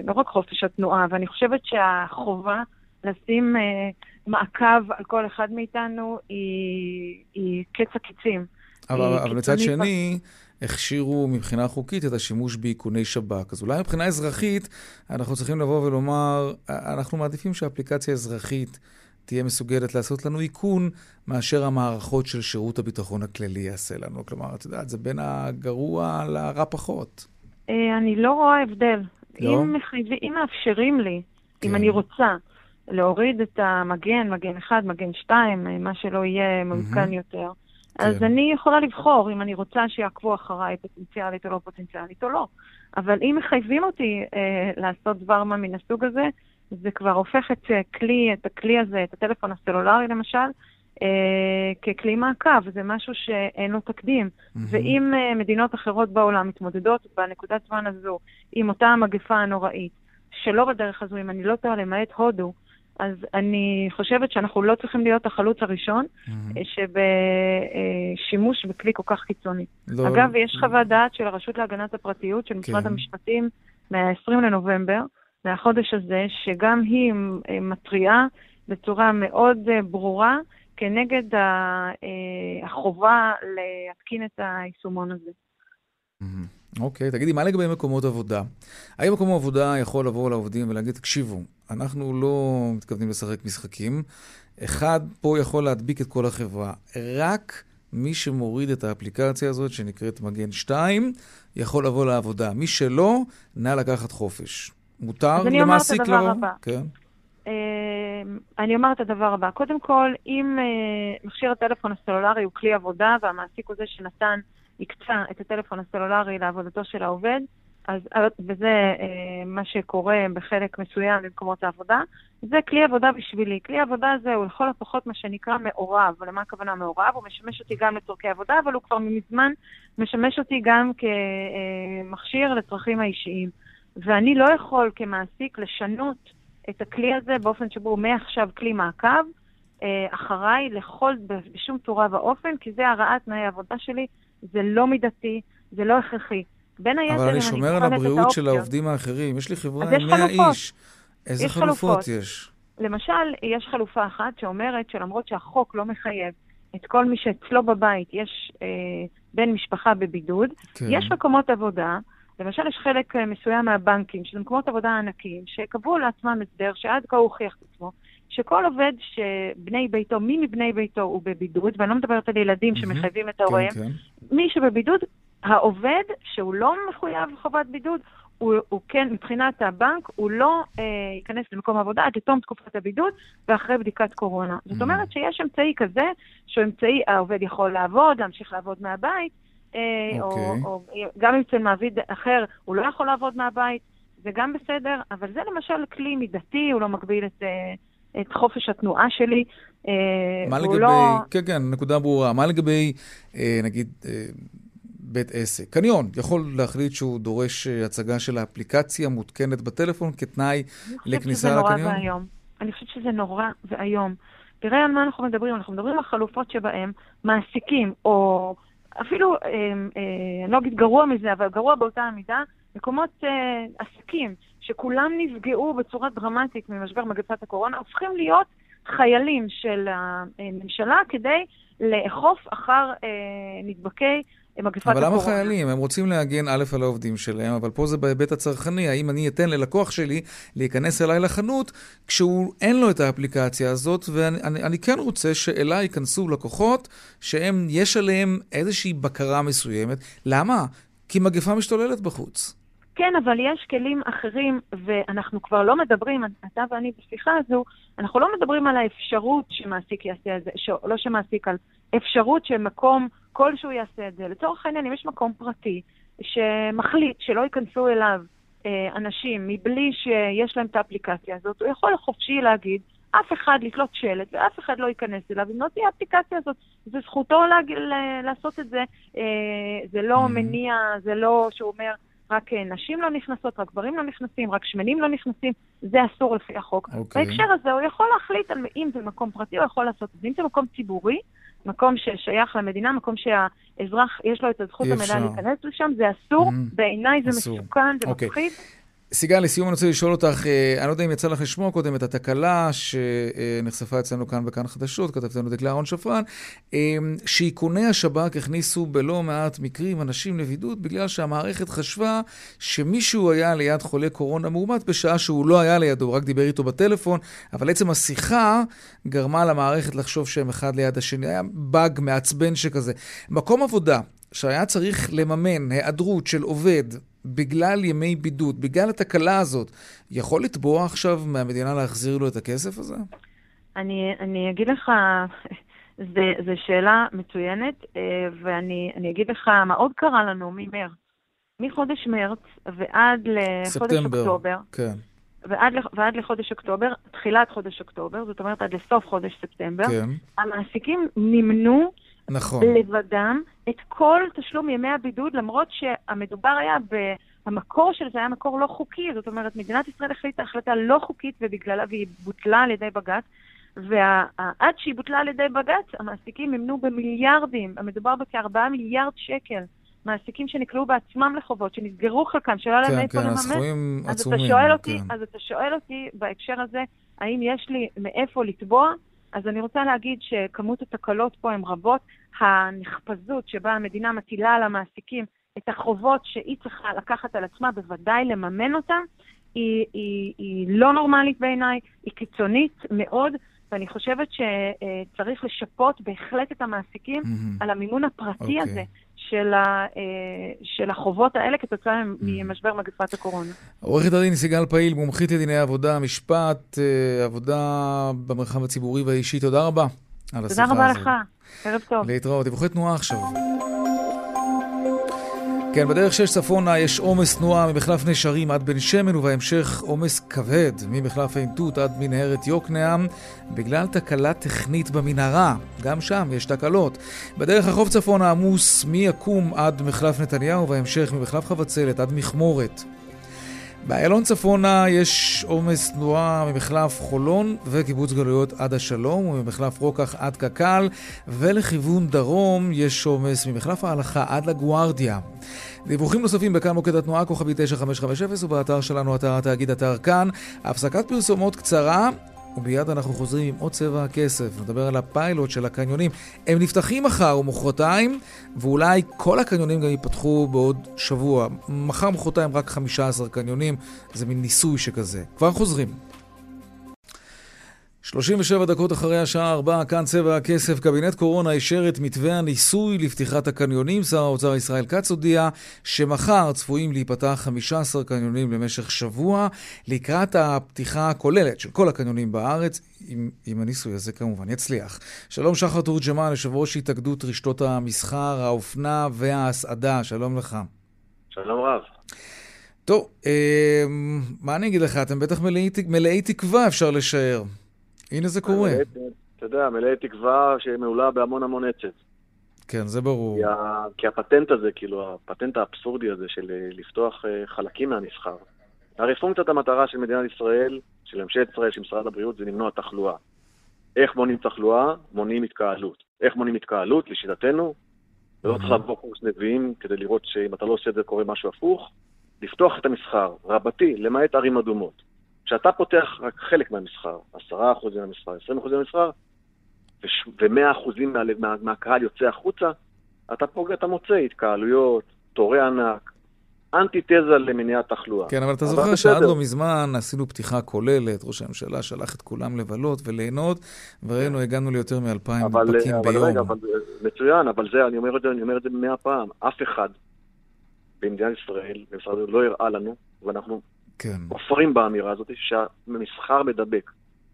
[SPEAKER 12] לא רק חופש התנועה, ואני חושבת שהחובה לשים אה, מעקב על כל אחד מאיתנו היא, היא קץ הקיצים.
[SPEAKER 1] אבל, אבל מצד שני, הכשירו מבחינה חוקית את השימוש באיכוני שב"כ. אז אולי מבחינה אזרחית, אנחנו צריכים לבוא ולומר, אנחנו מעדיפים שאפליקציה אזרחית תהיה מסוגלת לעשות לנו איכון, מאשר המערכות של שירות הביטחון הכללי יעשה לנו. כלומר, את יודעת, זה בין הגרוע לרע פחות.
[SPEAKER 12] אה, אני לא רואה הבדל. לא? אם, מחייב, אם מאפשרים לי, כן. אם אני רוצה, להוריד את המגן, מגן 1, מגן 2, מה שלא יהיה מעודכן mm-hmm. יותר, אז כן. אני יכולה לבחור אם אני רוצה שיעקבו אחריי פוטנציאלית או לא פוטנציאלית או לא. אבל אם מחייבים אותי אה, לעשות דבר מה מן הסוג הזה, זה כבר הופך את אה, כלי, את הכלי הזה, את הטלפון הסלולרי למשל, אה, ככלי מעקב, זה משהו שאין לו תקדים. Mm-hmm. ואם אה, מדינות אחרות בעולם מתמודדות בנקודת זמן הזו עם אותה המגפה הנוראית, שלא בדרך הזו, אם אני לא טועה, למעט הודו, אז אני חושבת שאנחנו לא צריכים להיות החלוץ הראשון mm-hmm. שבשימוש בכלי כל כך קיצוני. לא, אגב, לא... יש חוות דעת של הרשות להגנת הפרטיות של משרד כן. המשפטים מה-20 לנובמבר, מהחודש הזה, שגם היא מתריעה בצורה מאוד ברורה כנגד החובה להתקין את היישומון הזה.
[SPEAKER 1] אוקיי, okay, תגידי, מה לגבי מקומות עבודה? האם מקום עבודה יכול לבוא לעובדים ולהגיד, תקשיבו, אנחנו לא מתכוונים לשחק משחקים, אחד פה יכול להדביק את כל החברה. רק מי שמוריד את האפליקציה הזאת, שנקראת מגן 2, יכול לבוא לעבודה. מי שלא, נא לקחת חופש. מותר למעסיק
[SPEAKER 12] לבוא? אז אני אומרת את הדבר הבא. כן. אני אומר את הדבר הבא. קודם כל, אם מכשיר הטלפון הסלולרי הוא כלי עבודה והמעסיק הוא זה שנתן, הקצה את הטלפון הסלולרי לעבודתו של העובד, אז, וזה אה, מה שקורה בחלק מסוים במקומות העבודה, זה כלי עבודה בשבילי. כלי עבודה הזה הוא לכל הפחות מה שנקרא מעורב. ולמה הכוונה מעורב? הוא משמש אותי גם לצורכי עבודה, אבל הוא כבר מזמן משמש אותי גם כמכשיר לצרכים האישיים. ואני לא יכול כמעסיק לשנות את הכלי הזה באופן שבו הוא מעכשיו כלי מעקב אה, אחריי לכל, בשום צורה ואופן, כי זה הרעת תנאי העבודה שלי, זה לא מידתי, זה לא הכרחי. בין היתר,
[SPEAKER 1] אבל אני שומר על הבריאות של העובדים האחרים. יש לי חברה עם 100 איש. איזה חלופות, חלופות יש?
[SPEAKER 12] למשל, יש חלופה אחת שאומרת שלמרות שהחוק לא מחייב את כל מי שאצלו בבית יש אה, בן משפחה בבידוד, כן. יש מקומות עבודה, למשל יש חלק אה, מסוים מהבנקים, שזה מקומות עבודה ענקיים, שקבעו לעצמם הסדר שעד כה הוא הוכיח את עצמו, שכל עובד שבני ביתו, מי מבני ביתו הוא בבידוד, ואני לא מדברת על ילדים שמחייבים את ההוריהם, כן, כן. מי שבבידוד, העובד, שהוא לא מחויב לחובת בידוד, הוא, הוא כן, מבחינת הבנק, הוא לא אה, ייכנס למקום העבודה עד לתום תקופת הבידוד ואחרי בדיקת קורונה. Mm. זאת אומרת שיש אמצעי כזה, שהוא אמצעי, העובד יכול לעבוד, להמשיך לעבוד מהבית, okay. או, אוקיי. או גם אם אצל מעביד אחר הוא לא יכול לעבוד מהבית, זה גם בסדר, אבל זה למשל כלי מידתי, הוא לא מגביל את... אה, את חופש התנועה שלי.
[SPEAKER 1] אה, מה לגבי, לא... כן, כן, נקודה ברורה. מה לגבי, אה, נגיד, בית עסק. קניון יכול להחליט שהוא דורש הצגה של האפליקציה מותקנת בטלפון כתנאי לכניסה לקניון?
[SPEAKER 12] אני חושבת שזה נורא ואיום. אני חושבת שזה נורא ואיום. תראה על מה אנחנו מדברים. אנחנו מדברים על חלופות שבהן מעסיקים, או אפילו, אה, אה, אני לא אגיד גרוע מזה, אבל גרוע באותה המידה, מקומות אה, עסקים שכולם נפגעו בצורה דרמטית ממשבר מגפת הקורונה, הופכים להיות חיילים של הממשלה כדי לאכוף אחר אה, נדבקי מגפת
[SPEAKER 1] הקורונה. אבל למה חיילים? הם רוצים להגן א' על העובדים שלהם, אבל פה זה בהיבט הצרכני. האם אני אתן ללקוח שלי להיכנס אליי לחנות כשהוא אין לו את האפליקציה הזאת, ואני אני, אני כן רוצה שאליי ייכנסו לקוחות שהם, יש עליהם איזושהי בקרה מסוימת. למה? כי מגפה משתוללת בחוץ.
[SPEAKER 12] כן, אבל יש כלים אחרים, ואנחנו כבר לא מדברים, אתה ואני בשיחה הזו, אנחנו לא מדברים על האפשרות שמעסיק יעשה את זה, ש... לא שמעסיק, על אפשרות שמקום כלשהו יעשה את זה. לצורך העניין, אם יש מקום פרטי שמחליט שלא ייכנסו אליו אה, אנשים מבלי שיש להם את האפליקציה הזאת, הוא יכול חופשי להגיד, אף אחד לתלות שלט ואף אחד לא ייכנס אליו, אם לא תהיה האפליקציה הזאת. זו זכותו להג... לעשות את זה, אה, זה לא mm-hmm. מניע, זה לא שהוא אומר... רק אה, נשים לא נכנסות, רק גברים לא נכנסים, רק שמנים לא נכנסים, זה אסור לפי החוק. Okay. אוקיי. בהקשר הזה הוא יכול להחליט על אם זה מקום פרטי, הוא יכול לעשות את זה. אם זה מקום ציבורי, מקום ששייך למדינה, מקום שהאזרח, יש לו את הזכות המלאה להיכנס לשם, זה אסור, mm-hmm. בעיניי זה אסור. מסוכן, זה okay. אוקיי. מפחיד.
[SPEAKER 1] סיגל, לסיום אני רוצה לשאול אותך, אה, אני לא יודע אם יצא לך לשמוע קודם את התקלה שנחשפה אצלנו כאן בכאן חדשות, כתבת לנו דקלה אהרון שפרן, אה, שאיכוני השב"כ הכניסו בלא מעט מקרים אנשים לבידוד בגלל שהמערכת חשבה שמישהו היה ליד חולה קורונה מאומת בשעה שהוא לא היה לידו, הוא רק דיבר איתו בטלפון, אבל עצם השיחה גרמה למערכת לחשוב שהם אחד ליד השני. היה באג מעצבן שכזה. מקום עבודה שהיה צריך לממן היעדרות של עובד בגלל ימי בידוד, בגלל התקלה הזאת, יכול לתבוע עכשיו מהמדינה להחזיר לו את הכסף הזה?
[SPEAKER 12] אני, אני אגיד לך, זו שאלה מצוינת, אה, ואני אגיד לך מה עוד קרה לנו ממרץ. מחודש מרץ ועד לחודש ספטמבר, אוקטובר.
[SPEAKER 1] כן.
[SPEAKER 12] ועד, ועד לחודש אוקטובר, תחילת חודש אוקטובר, זאת אומרת עד לסוף חודש ספטמבר, כן. המעסיקים נמנו
[SPEAKER 1] נכון.
[SPEAKER 12] לבדם את כל תשלום ימי הבידוד, למרות שהמדובר היה ב... המקור של זה היה מקור לא חוקי, זאת אומרת, מדינת ישראל החליטה החלטה לא חוקית ובגללה, והיא בוטלה על ידי בג"ץ, ועד שהיא בוטלה על ידי בג"ץ, המעסיקים ימנו במיליארדים, המדובר בכארבעה מיליארד שקל. מעסיקים שנקלעו בעצמם לחובות, שנסגרו חלקם, שלא היה להם כן, איפה
[SPEAKER 1] כן,
[SPEAKER 12] לממן.
[SPEAKER 1] הסכומים עצומים.
[SPEAKER 12] אתה שואל אותי, כן. אז אתה שואל אותי בהקשר הזה, האם יש לי מאיפה לתבוע? אז אני רוצה להגיד שכמות התקלות פה הן רבות. הנחפזות שבה המדינה מטילה על המעסיקים את החובות שהיא צריכה לקחת על עצמה, בוודאי לממן אותן, היא, היא, היא לא נורמלית בעיניי, היא קיצונית מאוד, ואני חושבת שצריך לשפות בהחלט את המעסיקים mm-hmm. על המימון הפרטי okay. אוקיי. הזה, של, ה, של החובות האלה כתוצאה ממשבר מגפת הקורונה.
[SPEAKER 1] עורכת הדין סיגל פעיל, מומחית לדיני עבודה, משפט, עבודה במרחב הציבורי והאישי, תודה רבה על השיחה הזאת.
[SPEAKER 12] תודה רבה לך, ערב טוב.
[SPEAKER 1] להתראות. דיווחי תנועה עכשיו. כן, בדרך שש צפונה יש עומס תנועה ממחלף נשרים עד בן שמן, ובהמשך עומס כבד ממחלף עין תות עד מנהרת יוקנעם, בגלל תקלה טכנית במנהרה. גם שם יש תקלות. בדרך החוף צפונה עמוס מיקום עד מחלף נתניהו, ובהמשך ממחלף חבצלת עד מכמורת. באיילון צפונה יש עומס תנועה ממחלף חולון וקיבוץ גלויות עד השלום וממחלף רוקח עד קק"ל ולכיוון דרום יש עומס ממחלף ההלכה עד לגוארדיה. דיווחים נוספים בכאן מוקד התנועה כוכבי 9550 ובאתר שלנו אתר התאגיד אתר כאן. הפסקת פרסומות קצרה ומיד אנחנו חוזרים עם עוד צבע הכסף. נדבר על הפיילוט של הקניונים. הם נפתחים מחר ומחרתיים, ואולי כל הקניונים גם ייפתחו בעוד שבוע. מחר ומחרתיים רק 15 קניונים, זה מין ניסוי שכזה. כבר חוזרים. 37 דקות אחרי השעה 4, כאן צבע הכסף. קבינט קורונה אישר את מתווה הניסוי לפתיחת הקניונים. שר האוצר ישראל כץ הודיע שמחר צפויים להיפתח 15 קניונים למשך שבוע, לקראת הפתיחה הכוללת של כל הקניונים בארץ, אם, אם הניסוי הזה כמובן יצליח. שלום שחר תורג'מן, יושב ראש התאגדות רשתות המסחר, האופנה וההסעדה. שלום לך.
[SPEAKER 13] שלום רב.
[SPEAKER 1] טוב, אה, מה אני אגיד לך? אתם בטח מלאי, מלאי תקווה, אפשר לשער. הנה זה קורה.
[SPEAKER 13] אתה יודע, מלאי תקווה שמעולה בהמון המון עצב.
[SPEAKER 1] כן, זה ברור.
[SPEAKER 13] כי, ה... כי הפטנט הזה, כאילו, הפטנט האבסורדי הזה של אה, לפתוח אה, חלקים מהמסחר. הרי פונקציית המטרה של מדינת ישראל, של ממשלת ישראל, של משרד הבריאות, זה למנוע תחלואה. איך מונעים תחלואה? מונעים התקהלות. איך מונעים התקהלות? לשיטתנו, ולא צריך לעבור קורס נביאים כדי לראות שאם אתה לא עושה את זה קורה משהו הפוך. לפתוח את המסחר, רבתי, למעט ערים אדומות. כשאתה פותח רק חלק מהמסחר, 10% מהמסחר, 20% מהמסחר, ו-100% מה, מה, מהקהל יוצא החוצה, אתה פוגע, אתה מוצא התקהלויות, תורי ענק, אנטיתזה למניעת תחלואה.
[SPEAKER 1] כן, אבל אתה זוכר שעד לא מזמן עשינו פתיחה כוללת, ראש הממשלה שלח את כולם לבלות וליהנות, וראינו, הגענו ליותר מאלפיים נדבקים ביום. אבל רגע,
[SPEAKER 13] אבל מצוין, אבל זה, אני אומר את זה, אני אומר את זה מאה פעם, אף אחד במדינת ישראל, במשרד הבריאות, לא הראה לנו, ואנחנו
[SPEAKER 1] כן.
[SPEAKER 13] כופרים באמירה הזאת שהמסחר מדבק.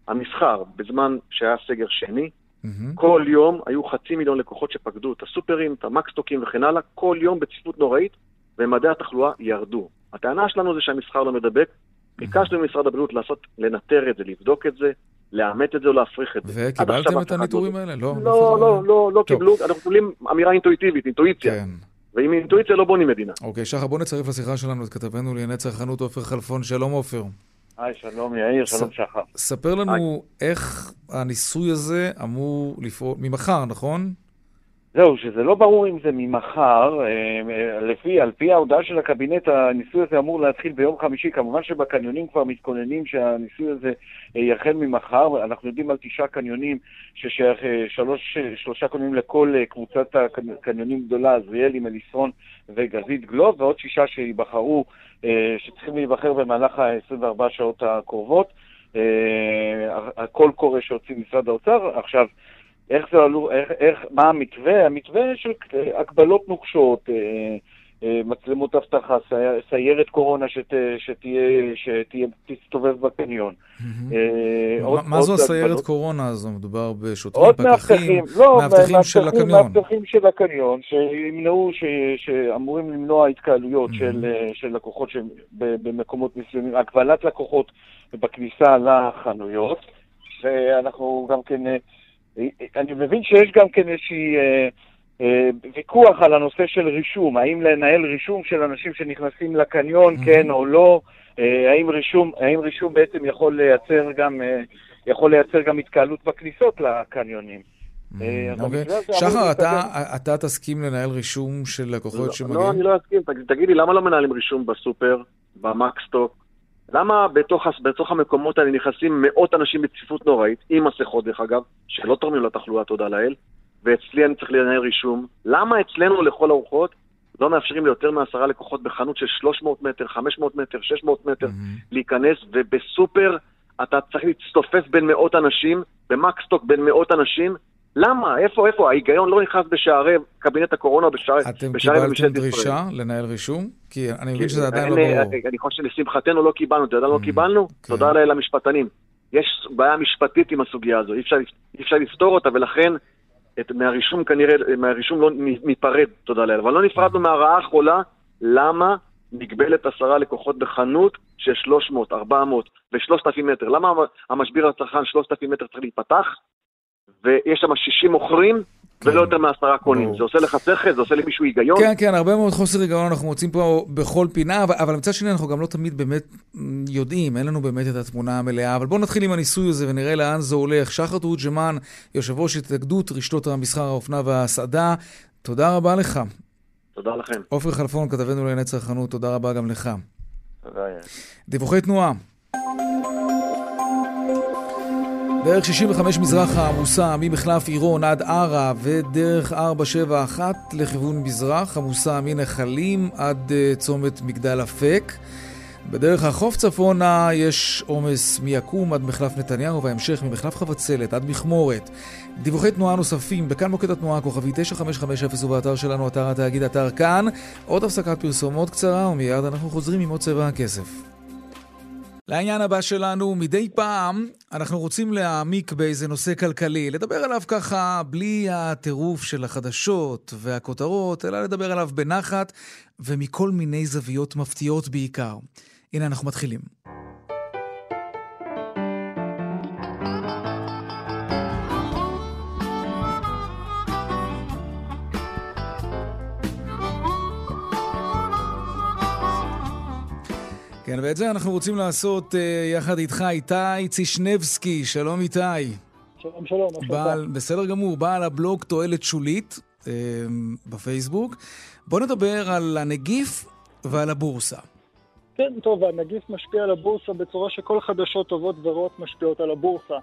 [SPEAKER 13] המסחר, בזמן שהיה סגר שני, mm-hmm. כל יום היו חצי מיליון לקוחות שפקדו את הסופרים, את המקסטוקים וכן הלאה, כל יום בצפיפות נוראית, ומדעי התחלואה ירדו. הטענה שלנו זה שהמסחר לא מדבק. ביקשנו ממשרד הבריאות לעשות, לנטר את זה, לבדוק את זה, לאמת את זה או להפריך את
[SPEAKER 1] זה. וקיבלתם את הניטורים האלה?
[SPEAKER 13] לא, לא, לא, לא, לא קיבלו, אנחנו מקבלים אמירה אינטואיטיבית, אינטואיציה. כן. ועם אינטואיציה לא בונים מדינה.
[SPEAKER 1] אוקיי, שחר, בוא נצרף לשיחה שלנו את כתבנו לענייני צרכנות עופר חלפון. שלום עופר.
[SPEAKER 14] היי, שלום יאיר, שלום שחר.
[SPEAKER 1] ספר לנו איך הניסוי הזה אמור לפעול, ממחר, נכון?
[SPEAKER 14] זהו, שזה לא ברור אם זה ממחר, אה, לפי, על פי ההודעה של הקבינט, הניסוי הזה אמור להתחיל ביום חמישי. כמובן שבקניונים כבר מתכוננים שהניסוי הזה אה, יחל ממחר. אנחנו יודעים על תשעה קניונים ששייך אה, שלוש, שלושה קניונים לכל קבוצת הקניונים גדולה, עזריאלי, מליסרון וגזית גלוב, ועוד שישה שייבחרו, שצריכים להיבחר במהלך ה-24 שעות הקרובות. הקול קורא שהוציא משרד האוצר. עכשיו, איך זה עלו, איך, איך, מה המתווה? המתווה של הגבלות נוקשות, אה, אה, מצלמות אבטחה, סיירת קורונה שת, שתהיה, שתהיה, תסתובב בקניון.
[SPEAKER 1] אה, מה זו הסיירת קורונה הזו? מדובר בשוטרים, פקחים, לא, מאבטחים של הקניון.
[SPEAKER 14] מאבטחים של הקניון, שימנעו, שאמורים למנוע התקהלויות של לקוחות במקומות מסוימים, הגבלת לקוחות בכניסה לחנויות, ואנחנו גם כן... אני מבין שיש גם כן איזושהי אה, אה, ויכוח על הנושא של רישום, האם לנהל רישום של אנשים שנכנסים לקניון, mm-hmm. כן או לא, אה, האם, רישום, האם רישום בעצם יכול לייצר גם, אה, יכול לייצר גם התקהלות בכניסות לקניונים.
[SPEAKER 1] אה, אוקיי. שחר, אתה תסכים לנהל רישום של לקוחות לא, שמגיעים?
[SPEAKER 13] לא, אני לא אסכים. תגיד לי, למה לא מנהלים רישום בסופר, במקסטוק, למה בתוך, בתוך המקומות האלה נכנסים מאות אנשים בצפיפות נוראית, עם מסכות דרך אגב, שלא תורמים לתחלואה, תודה לאל, ואצלי אני צריך לנהל רישום. למה אצלנו לכל הרוחות לא מאפשרים ליותר מעשרה לקוחות בחנות של 300 מטר, 500 מטר, 600 מטר mm-hmm. להיכנס, ובסופר אתה צריך להצטופף בין מאות אנשים, במקסטוק בין מאות אנשים, למה? איפה, איפה? ההיגיון לא נכנס בשערי קבינט הקורונה, בשערי
[SPEAKER 1] אתם קיבלתם דרישה לנהל רישום? כי אני מבין שזה עדיין לא ברור.
[SPEAKER 13] אני חושב שלשמחתנו לא קיבלנו, אתה יודע לא קיבלנו? כן. תודה לאל המשפטנים. יש בעיה משפטית עם הסוגיה הזו, אי אפשר, אי אפשר לפתור אותה, ולכן את, מהרישום כנראה, מהרישום לא ניפרד, תודה לאל. אבל לא נפרדנו מהרעה החולה, למה מגבלת עשרה לקוחות בחנות של 300, 400 ו-3,000 מטר? למה המשביר לצרכן 3,000 מטר צריך להיפתח, ויש שם 60 מוכרים, כן. ולא יותר מעשרה קונים. זה עושה לך שכל? זה עושה למישהו היגיון?
[SPEAKER 1] כן, כן, הרבה מאוד חוסר היגיון אנחנו מוצאים פה בכל פינה, אבל, אבל מצד שני אנחנו גם לא תמיד באמת יודעים, אין לנו באמת את התמונה המלאה. אבל בואו נתחיל עם הניסוי הזה ונראה לאן זה הולך. שחר תורג'מן, יושב ראש התאגדות רשתות המסחר, האופנה וההסעדה, תודה רבה לך.
[SPEAKER 13] תודה לכם.
[SPEAKER 1] עופר חלפון, כתבנו לענייני צרכנות, תודה רבה גם לך.
[SPEAKER 13] תודה.
[SPEAKER 1] דיווחי תנועה. דרך 65 מזרחה עמוסה ממחלף עירון עד ערה ודרך 471 לכיוון מזרח עמוסה מנחלים עד uh, צומת מגדל אפק. בדרך החוף צפונה יש עומס מיקום עד מחלף נתניהו והמשך ממחלף חבצלת עד מכמורת. דיווחי תנועה נוספים בכאן מוקד התנועה כוכבי 9550 ובאתר שלנו אתר התאגיד אתר כאן. עוד הפסקת פרסומות קצרה ומיד אנחנו חוזרים עם עוד צבע הכסף. לעניין הבא שלנו, מדי פעם אנחנו רוצים להעמיק באיזה נושא כלכלי, לדבר עליו ככה בלי הטירוף של החדשות והכותרות, אלא לדבר עליו בנחת ומכל מיני זוויות מפתיעות בעיקר. הנה אנחנו מתחילים. כן, ואת זה אנחנו רוצים לעשות uh, יחד איתך, איתי צישנבסקי. שלום איתי.
[SPEAKER 15] שלום, שלום.
[SPEAKER 1] בעל, בסדר גמור, בעל הבלוג תועלת שולית uh, בפייסבוק. בוא נדבר על הנגיף ועל הבורסה.
[SPEAKER 15] כן, טוב, הנגיף משפיע על הבורסה בצורה שכל חדשות טובות ורעות משפיעות על הבורסה.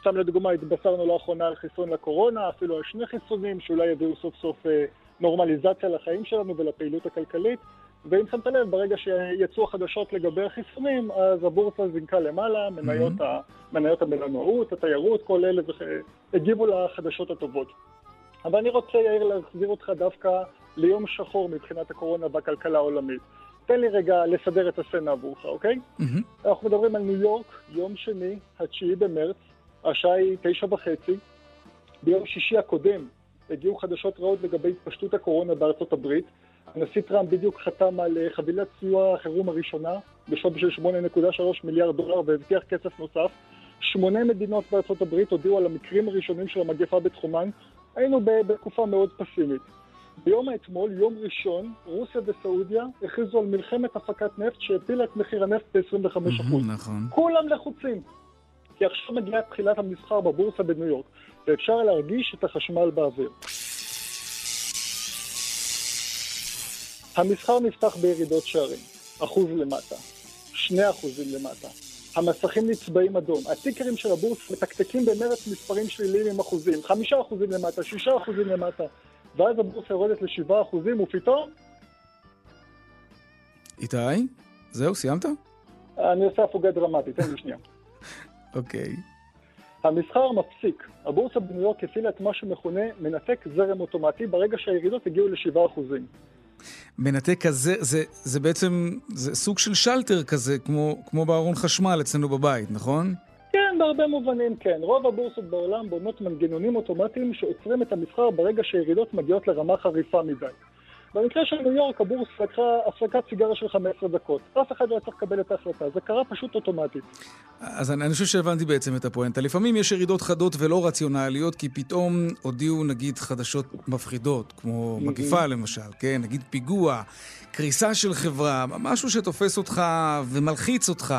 [SPEAKER 15] סתם לדוגמה, התבשרנו לאחרונה על חיסון לקורונה, אפילו על שני חיסונים שאולי יביאו סוף סוף אה, נורמליזציה לחיים שלנו ולפעילות הכלכלית. ואם שמת לב, ברגע שיצאו החדשות לגבי החיסונים, אז הבורסה זינקה למעלה, מניות, mm-hmm. ה, מניות המלונאות, התיירות, כל אלה הגיבו לחדשות הטובות. אבל אני רוצה, יאיר, להחזיר אותך דווקא ליום שחור מבחינת הקורונה והכלכלה העולמית. תן לי רגע לסדר את הסצנה עבורך, אוקיי? Mm-hmm. אנחנו מדברים על ניו יורק, יום שני, התשיעי במרץ, השעה היא תשע וחצי. ביום שישי הקודם הגיעו חדשות רעות לגבי התפשטות הקורונה בארצות הברית. הנשיא טראמפ בדיוק חתם על אה, חבילת סיוע החירום הראשונה בשווי של 8.3 מיליארד דולר והבטיח כסף נוסף. שמונה מדינות בארצות הברית הודיעו על המקרים הראשונים של המגפה בתחומן. היינו בתקופה מאוד פסימית. ביום האתמול, יום ראשון, רוסיה וסעודיה הכריזו על מלחמת הפקת נפט שהפילה את מחיר הנפט ב-25%.
[SPEAKER 1] נכון.
[SPEAKER 15] כולם לחוצים. כי עכשיו מגיעה תחילת המסחר בבורסה בניו יורק, ואפשר להרגיש את החשמל באוויר. המסחר נפתח בירידות שערים, אחוז למטה, שני אחוזים למטה. המסכים נצבעים אדום. הטיקרים של הבורס מתקתקים במרץ מספרים שליליים עם אחוזים, חמישה אחוזים למטה, שישה אחוזים למטה. ואז הבורס יורדת לשבעה אחוזים, ופתאום...
[SPEAKER 1] איתי? זהו, סיימת?
[SPEAKER 15] אני עושה הפוגה דרמטית, תן לי שנייה.
[SPEAKER 1] אוקיי.
[SPEAKER 15] המסחר מפסיק. הבורסה בניו יורק הפעילה את מה שמכונה מנתק זרם אוטומטי ברגע שהירידות הגיעו לשבעה אחוזים.
[SPEAKER 1] מנתק כזה, זה, זה בעצם, זה סוג של שלטר כזה, כמו, כמו בארון חשמל אצלנו בבית, נכון?
[SPEAKER 15] כן, בהרבה מובנים כן. רוב הבורסות בעולם בונות מנגנונים אוטומטיים שעוצרים את המסחר ברגע שהירידות מגיעות לרמה חריפה מדי. במקרה של ניו יורק הבורס לקחה הפסקת סיגריה של 15 דקות. אף אחד לא צריך לקבל את ההחלטה, זה קרה פשוט אוטומטית.
[SPEAKER 1] אז אני, אני חושב שהבנתי בעצם את הפואנטה. לפעמים יש ירידות חדות ולא רציונליות, כי פתאום הודיעו נגיד חדשות מפחידות, כמו מגיפה למשל, כן? נגיד פיגוע, קריסה של חברה, משהו שתופס אותך ומלחיץ אותך.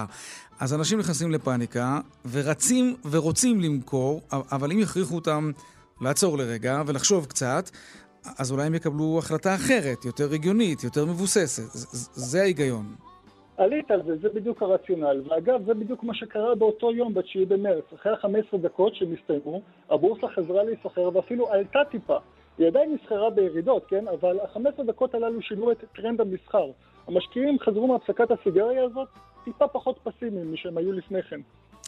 [SPEAKER 1] אז אנשים נכנסים לפאניקה ורצים ורוצים למכור, אבל אם יכריחו אותם לעצור לרגע ולחשוב קצת, אז אולי הם יקבלו החלטה אחרת, יותר הגיונית, יותר מבוססת. זה ההיגיון.
[SPEAKER 15] עלית על זה, זה בדיוק הרציונל. ואגב, זה בדיוק מה שקרה באותו יום, ב-9 במרץ. אחרי ה-15 דקות שהם הסתיימו, הבורסה חזרה להיסחר ואפילו עלתה טיפה. היא עדיין נסחרה בירידות, כן? אבל ה-15 דקות הללו שינו את טרנד המסחר. המשקיעים חזרו מהפסקת הסיגריה הזאת טיפה פחות פסימיים משהם היו לפני כן.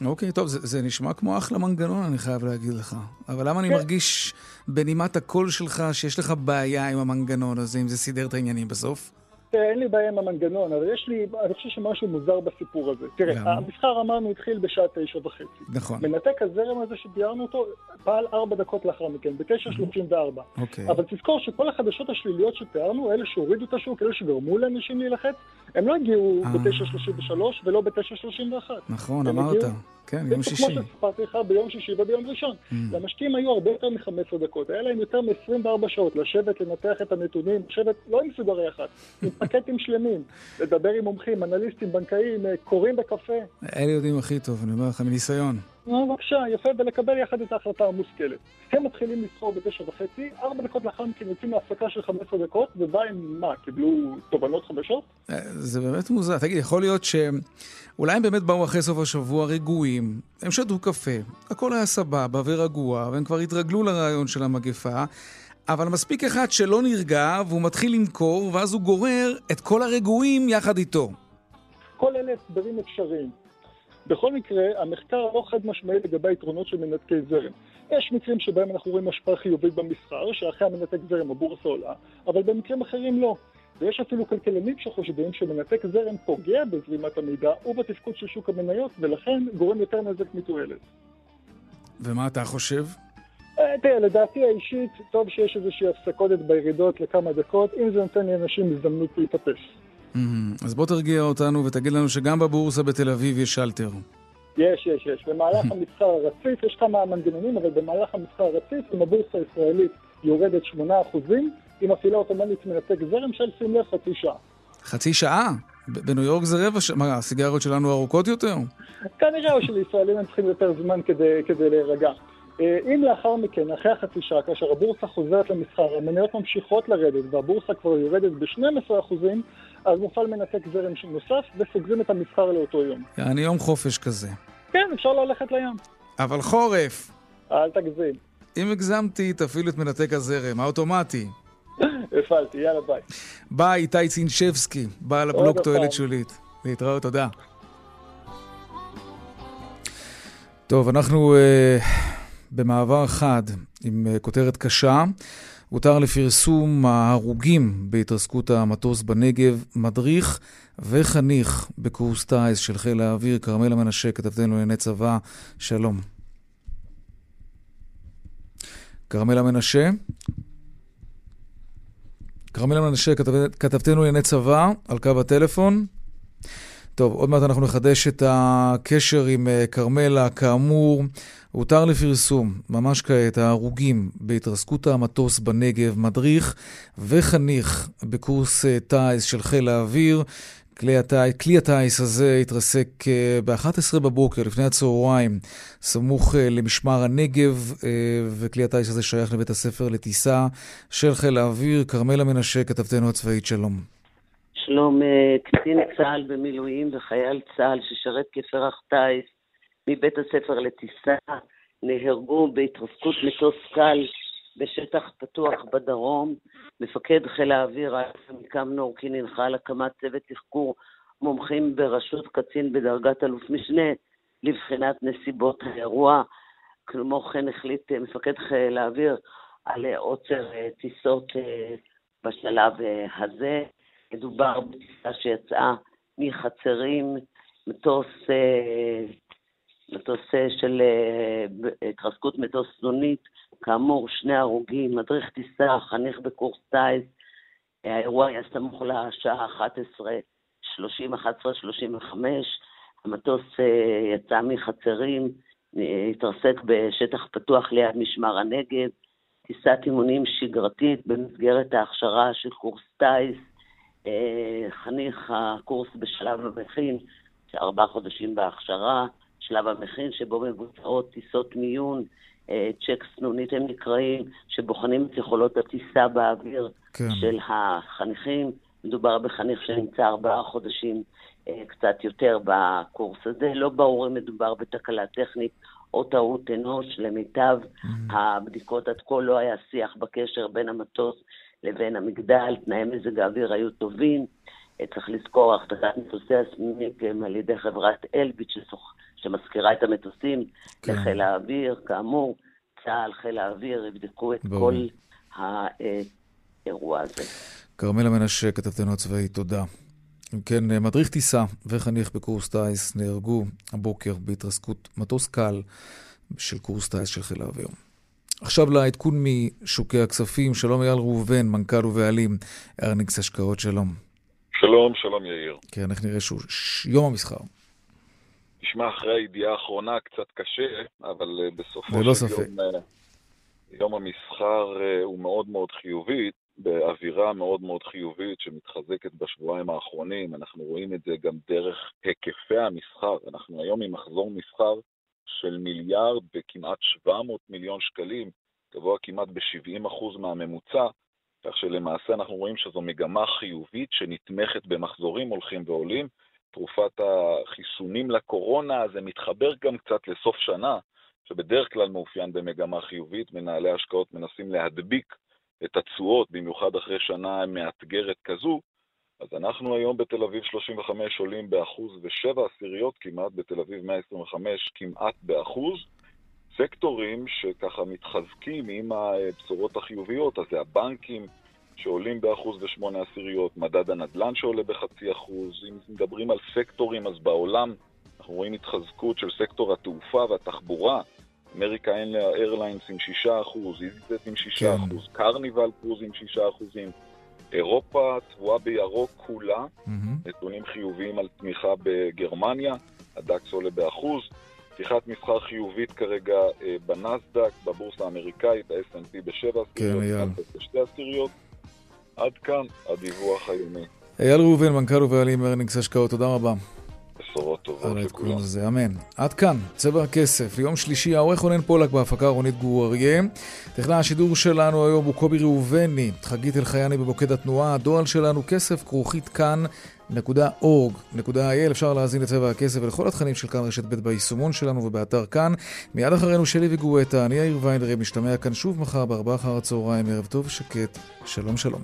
[SPEAKER 1] אוקיי, טוב, זה, זה נשמע כמו אחלה מנגנון, אני חייב להגיד לך. אבל למה כן. אני מרגיש בנימת הקול שלך שיש לך בעיה עם המנגנון הזה, אם זה סידר את העניינים בסוף?
[SPEAKER 15] תראה, אין לי בעיה עם המנגנון, אבל יש לי, אני חושב שמשהו מוזר בסיפור הזה. תראה, למה? המסחר אמרנו התחיל בשעה תשע וחצי.
[SPEAKER 1] נכון.
[SPEAKER 15] מנתק הזרם הזה שתיארנו אותו, פעל ארבע דקות לאחר מכן, בתשע שלושים וארבע.
[SPEAKER 1] אוקיי.
[SPEAKER 15] אבל תזכור שכל החדשות השליליות שתיארנו, אלה שהורידו את השוק, אלה שגרמו לאנשים להילחץ, הם לא הגיעו
[SPEAKER 1] אה.
[SPEAKER 15] בתשע שלושים ושלוש ולא בתשע שלושים ואחת.
[SPEAKER 1] נכון, אמרת. כן, יום שישי.
[SPEAKER 15] כמו שסיפרתי לך ביום שישי וביום ראשון.
[SPEAKER 1] Mm.
[SPEAKER 15] למשקיעים היו הרבה יותר מ-15 דקות, היה להם יותר מ-24 שעות לשבת, לנתח את הנתונים, לשבת לא עם סוגרי אחת, עם פקטים שלמים, לדבר עם מומחים, אנליסטים, בנקאים, אה, קוראים בקפה.
[SPEAKER 1] אלה יודעים הכי טוב, אני אומר לך מניסיון.
[SPEAKER 15] בבקשה, יפה, ולקבל יחד את ההחלטה המושכלת. הם מתחילים לסחור בתשע וחצי, ארבע דקות לאחר מכן יוצאים להפסקה של 15 דקות, ובא עם מה, קיבלו תובנות חדשות?
[SPEAKER 1] אה, זה באמת מוזר. תגיד, יכול להיות שאולי הם באמת באו אחרי סוף השבוע רגועים, הם שתו קפה, הכל היה סבבה ורגוע, והם כבר התרגלו לרעיון של המגפה, אבל מספיק אחד שלא נרגע, והוא מתחיל למכור, ואז הוא גורר את כל הרגועים יחד איתו.
[SPEAKER 15] כל אלה הסברים אפשריים. בכל מקרה, המחקר לא חד משמעי לגבי היתרונות של מנתקי זרם. יש מקרים שבהם אנחנו רואים השפעה חיובית במסחר, שאחרי המנתק זרם הבורסה עולה, אבל במקרים אחרים לא. ויש אפילו כלכלנים שחושבים שמנתק זרם פוגע בזרימת המידע ובתפקוד של שוק המניות, ולכן גורם יותר נזק מתועלת.
[SPEAKER 1] ומה אתה חושב?
[SPEAKER 15] אה, תראה, לדעתי האישית, טוב שיש איזושהי הפסקות בירידות לכמה דקות, אם זה נותן לאנשים הזדמנות להתאפס.
[SPEAKER 1] Mm-hmm. אז בוא תרגיע אותנו ותגיד לנו שגם בבורסה בתל אביב יש שלטר.
[SPEAKER 15] יש, יש, יש. במהלך המסחר הרציף, יש כמה מנגנונים, אבל במהלך המסחר הרציף, אם הבורסה הישראלית יורדת 8%, היא מפעילה אוטומטית מנתק זרם של שים לב חצי שעה.
[SPEAKER 1] חצי שעה? בניו יורק זה רבע שעה? מה, הסיגריות שלנו ארוכות יותר?
[SPEAKER 15] כנראה או שלישראלים הם צריכים יותר זמן כדי, כדי להירגע. אה, אם לאחר מכן, אחרי החצי שעה, כאשר הבורסה חוזרת למסחר, המניות ממשיכות לרדת והבורסה כבר יורדת ב-12%, אז מופעל מנתק זרם נוסף וסוגרים את המסחר לאותו יום.
[SPEAKER 1] יעני יום חופש כזה.
[SPEAKER 15] כן, אפשר ללכת לים.
[SPEAKER 1] אבל חורף.
[SPEAKER 15] אל תגזים.
[SPEAKER 1] אם הגזמתי, תפעיל את מנתק הזרם, האוטומטי.
[SPEAKER 15] הפעלתי, יאללה ביי.
[SPEAKER 1] ביי, איתי צינשבסקי, בעל הבלוג תועלת שולית. להתראות, תודה. טוב, אנחנו uh, במעבר חד עם uh, כותרת קשה. הותר לפרסום ההרוגים בהתרסקות המטוס בנגב, מדריך וחניך בקורס טיס של חיל האוויר, כרמלה מנשה, כתבתנו לענייני צבא, שלום. כרמלה מנשה. כרמלה מנשה, כתבתנו לענייני צבא, על קו הטלפון. טוב, עוד מעט אנחנו נחדש את הקשר עם אה, כרמלה. כאמור, הותר לפרסום, ממש כעת, ההרוגים בהתרסקות המטוס בנגב, מדריך וחניך בקורס אה, טיס של חיל האוויר. כלי, הטי, כלי הטיס הזה התרסק אה, ב-11 בבוקר, לפני הצהריים, סמוך למשמר הנגב, וכלי הטיס הזה שייך לבית הספר לטיסה של חיל האוויר. כרמלה מנשה, כתבתנו הצבאית, שלום.
[SPEAKER 16] שלום, אה, קצין צה"ל במילואים וחייל צה"ל ששרת כפרח טיס מבית הספר לטיסה נהרגו בהתרסקות מטוס קל בשטח פתוח בדרום. מפקד חיל האוויר, עמיקם נורקין, הנחה על הקמת צוות תחקור מומחים בראשות קצין בדרגת אלוף משנה לבחינת נסיבות האירוע. כמו כן החליט מפקד חיל האוויר על עוצר אה, טיסות אה, בשלב הזה. מדובר בטיסה שיצאה מחצרים, מטוס, אה, מטוס אה, של אה, התרסקות מטוס סנונית, כאמור שני הרוגים, מדריך טיסה, חניך בקורס טיס, האירוע היה סמוך לשעה 11:30, 11:35, המטוס יצא מחצרים, התרסק בשטח פתוח ליד משמר הנגב, טיסת אימונים שגרתית במסגרת ההכשרה של קורס אה, חניך הקורס בשלב המכין, ארבעה חודשים בהכשרה, שלב המכין שבו מבוצעות טיסות מיון, אה, צ'ק סנונית הם נקראים, שבוחנים את יכולות הטיסה באוויר כן. של החניכים. מדובר בחניך שנמצא ארבעה חודשים אה, קצת יותר בקורס הזה. לא ברור אם מדובר בתקלה טכנית או טעות אנוש. למיטב mm-hmm. הבדיקות עד כה לא היה שיח בקשר בין המטוס לבין המגדל, תנאי מזג האוויר היו טובים. צריך לזכור, החלטת מטוסי הסמינים על ידי חברת אלביט שמזכירה את המטוסים כן. לחיל האוויר, כאמור, צה"ל, חיל האוויר, יבדקו את בוא. כל האירוע הזה.
[SPEAKER 1] כרמלה מנשה, כתבתנו הצבאית, תודה. אם כן, מדריך טיסה וחניך בקורס טיס נהרגו הבוקר בהתרסקות מטוס קל של קורס טיס של חיל האוויר. עכשיו לעדכון משוקי הכספים, שלום אייל ראובן, מנכ"ל ובעלים, ארניקס השקעות, שלום.
[SPEAKER 17] שלום, שלום יאיר.
[SPEAKER 1] כן, איך נראה שהוא יום המסחר.
[SPEAKER 17] נשמע אחרי הידיעה האחרונה קצת קשה, אבל uh, בסופו
[SPEAKER 1] של ספק. יום, uh,
[SPEAKER 17] יום המסחר uh, הוא מאוד מאוד חיובי, באווירה מאוד מאוד חיובית שמתחזקת בשבועיים האחרונים. אנחנו רואים את זה גם דרך היקפי המסחר. אנחנו היום עם מחזור מסחר של מיליארד וכמעט 700 מיליון שקלים, גבוה כמעט ב-70% מהממוצע, כך שלמעשה אנחנו רואים שזו מגמה חיובית שנתמכת במחזורים הולכים ועולים. תרופת החיסונים לקורונה, זה מתחבר גם קצת לסוף שנה, שבדרך כלל מאופיין במגמה חיובית. מנהלי השקעות מנסים להדביק את התשואות, במיוחד אחרי שנה מאתגרת כזו, אז אנחנו היום בתל אביב 35 עולים באחוז ושבע עשיריות כמעט, בתל אביב 125 כמעט באחוז. סקטורים שככה מתחזקים עם הבשורות החיוביות, אז זה הבנקים שעולים באחוז ושמונה עשיריות, מדד הנדל"ן שעולה בחצי אחוז, אם מדברים על סקטורים אז בעולם אנחנו רואים התחזקות של סקטור התעופה והתחבורה, אמריקה אין לה איירליינס עם 6%, איזיטט עם 6%, כן. קרניבל קרוז עם 6%, אירופה צבועה בירוק כולה, mm-hmm. נתונים חיוביים על תמיכה בגרמניה, הדקס עולה באחוז, פתיחת מסחר חיובית כרגע אה, בנסדק, בבורסה האמריקאית, ה-S&P בשבע עשיריות, כן, בשתי עשיריות. עד כאן הדיווח היומי.
[SPEAKER 1] אייל ראובן, מנכ"ל ובעלים ארנינגס השקעות, תודה רבה.
[SPEAKER 17] בשורות טובות לכולם. על העדכון
[SPEAKER 1] הזה, אמן. עד כאן, צבע הכסף. יום שלישי, העורך רונן פולק בהפקה רונית גור אריה. טכנאי השידור שלנו היום הוא קובי ראובני, חגית אלחייני במוקד התנועה. הדואל שלנו כסף כרוכית כאן. נקודה אורג, נקודה אייל, אפשר להאזין לצבע הכסף ולכל התכנים של כאן רשת ב' ביישומון שלנו ובאתר כאן. מיד אחרינו שלי וגואטה, אני יאיר ויינדרי, משתמע כאן שוב מחר בארבעה אחר הצהריים, ערב טוב ושקט, שלום שלום.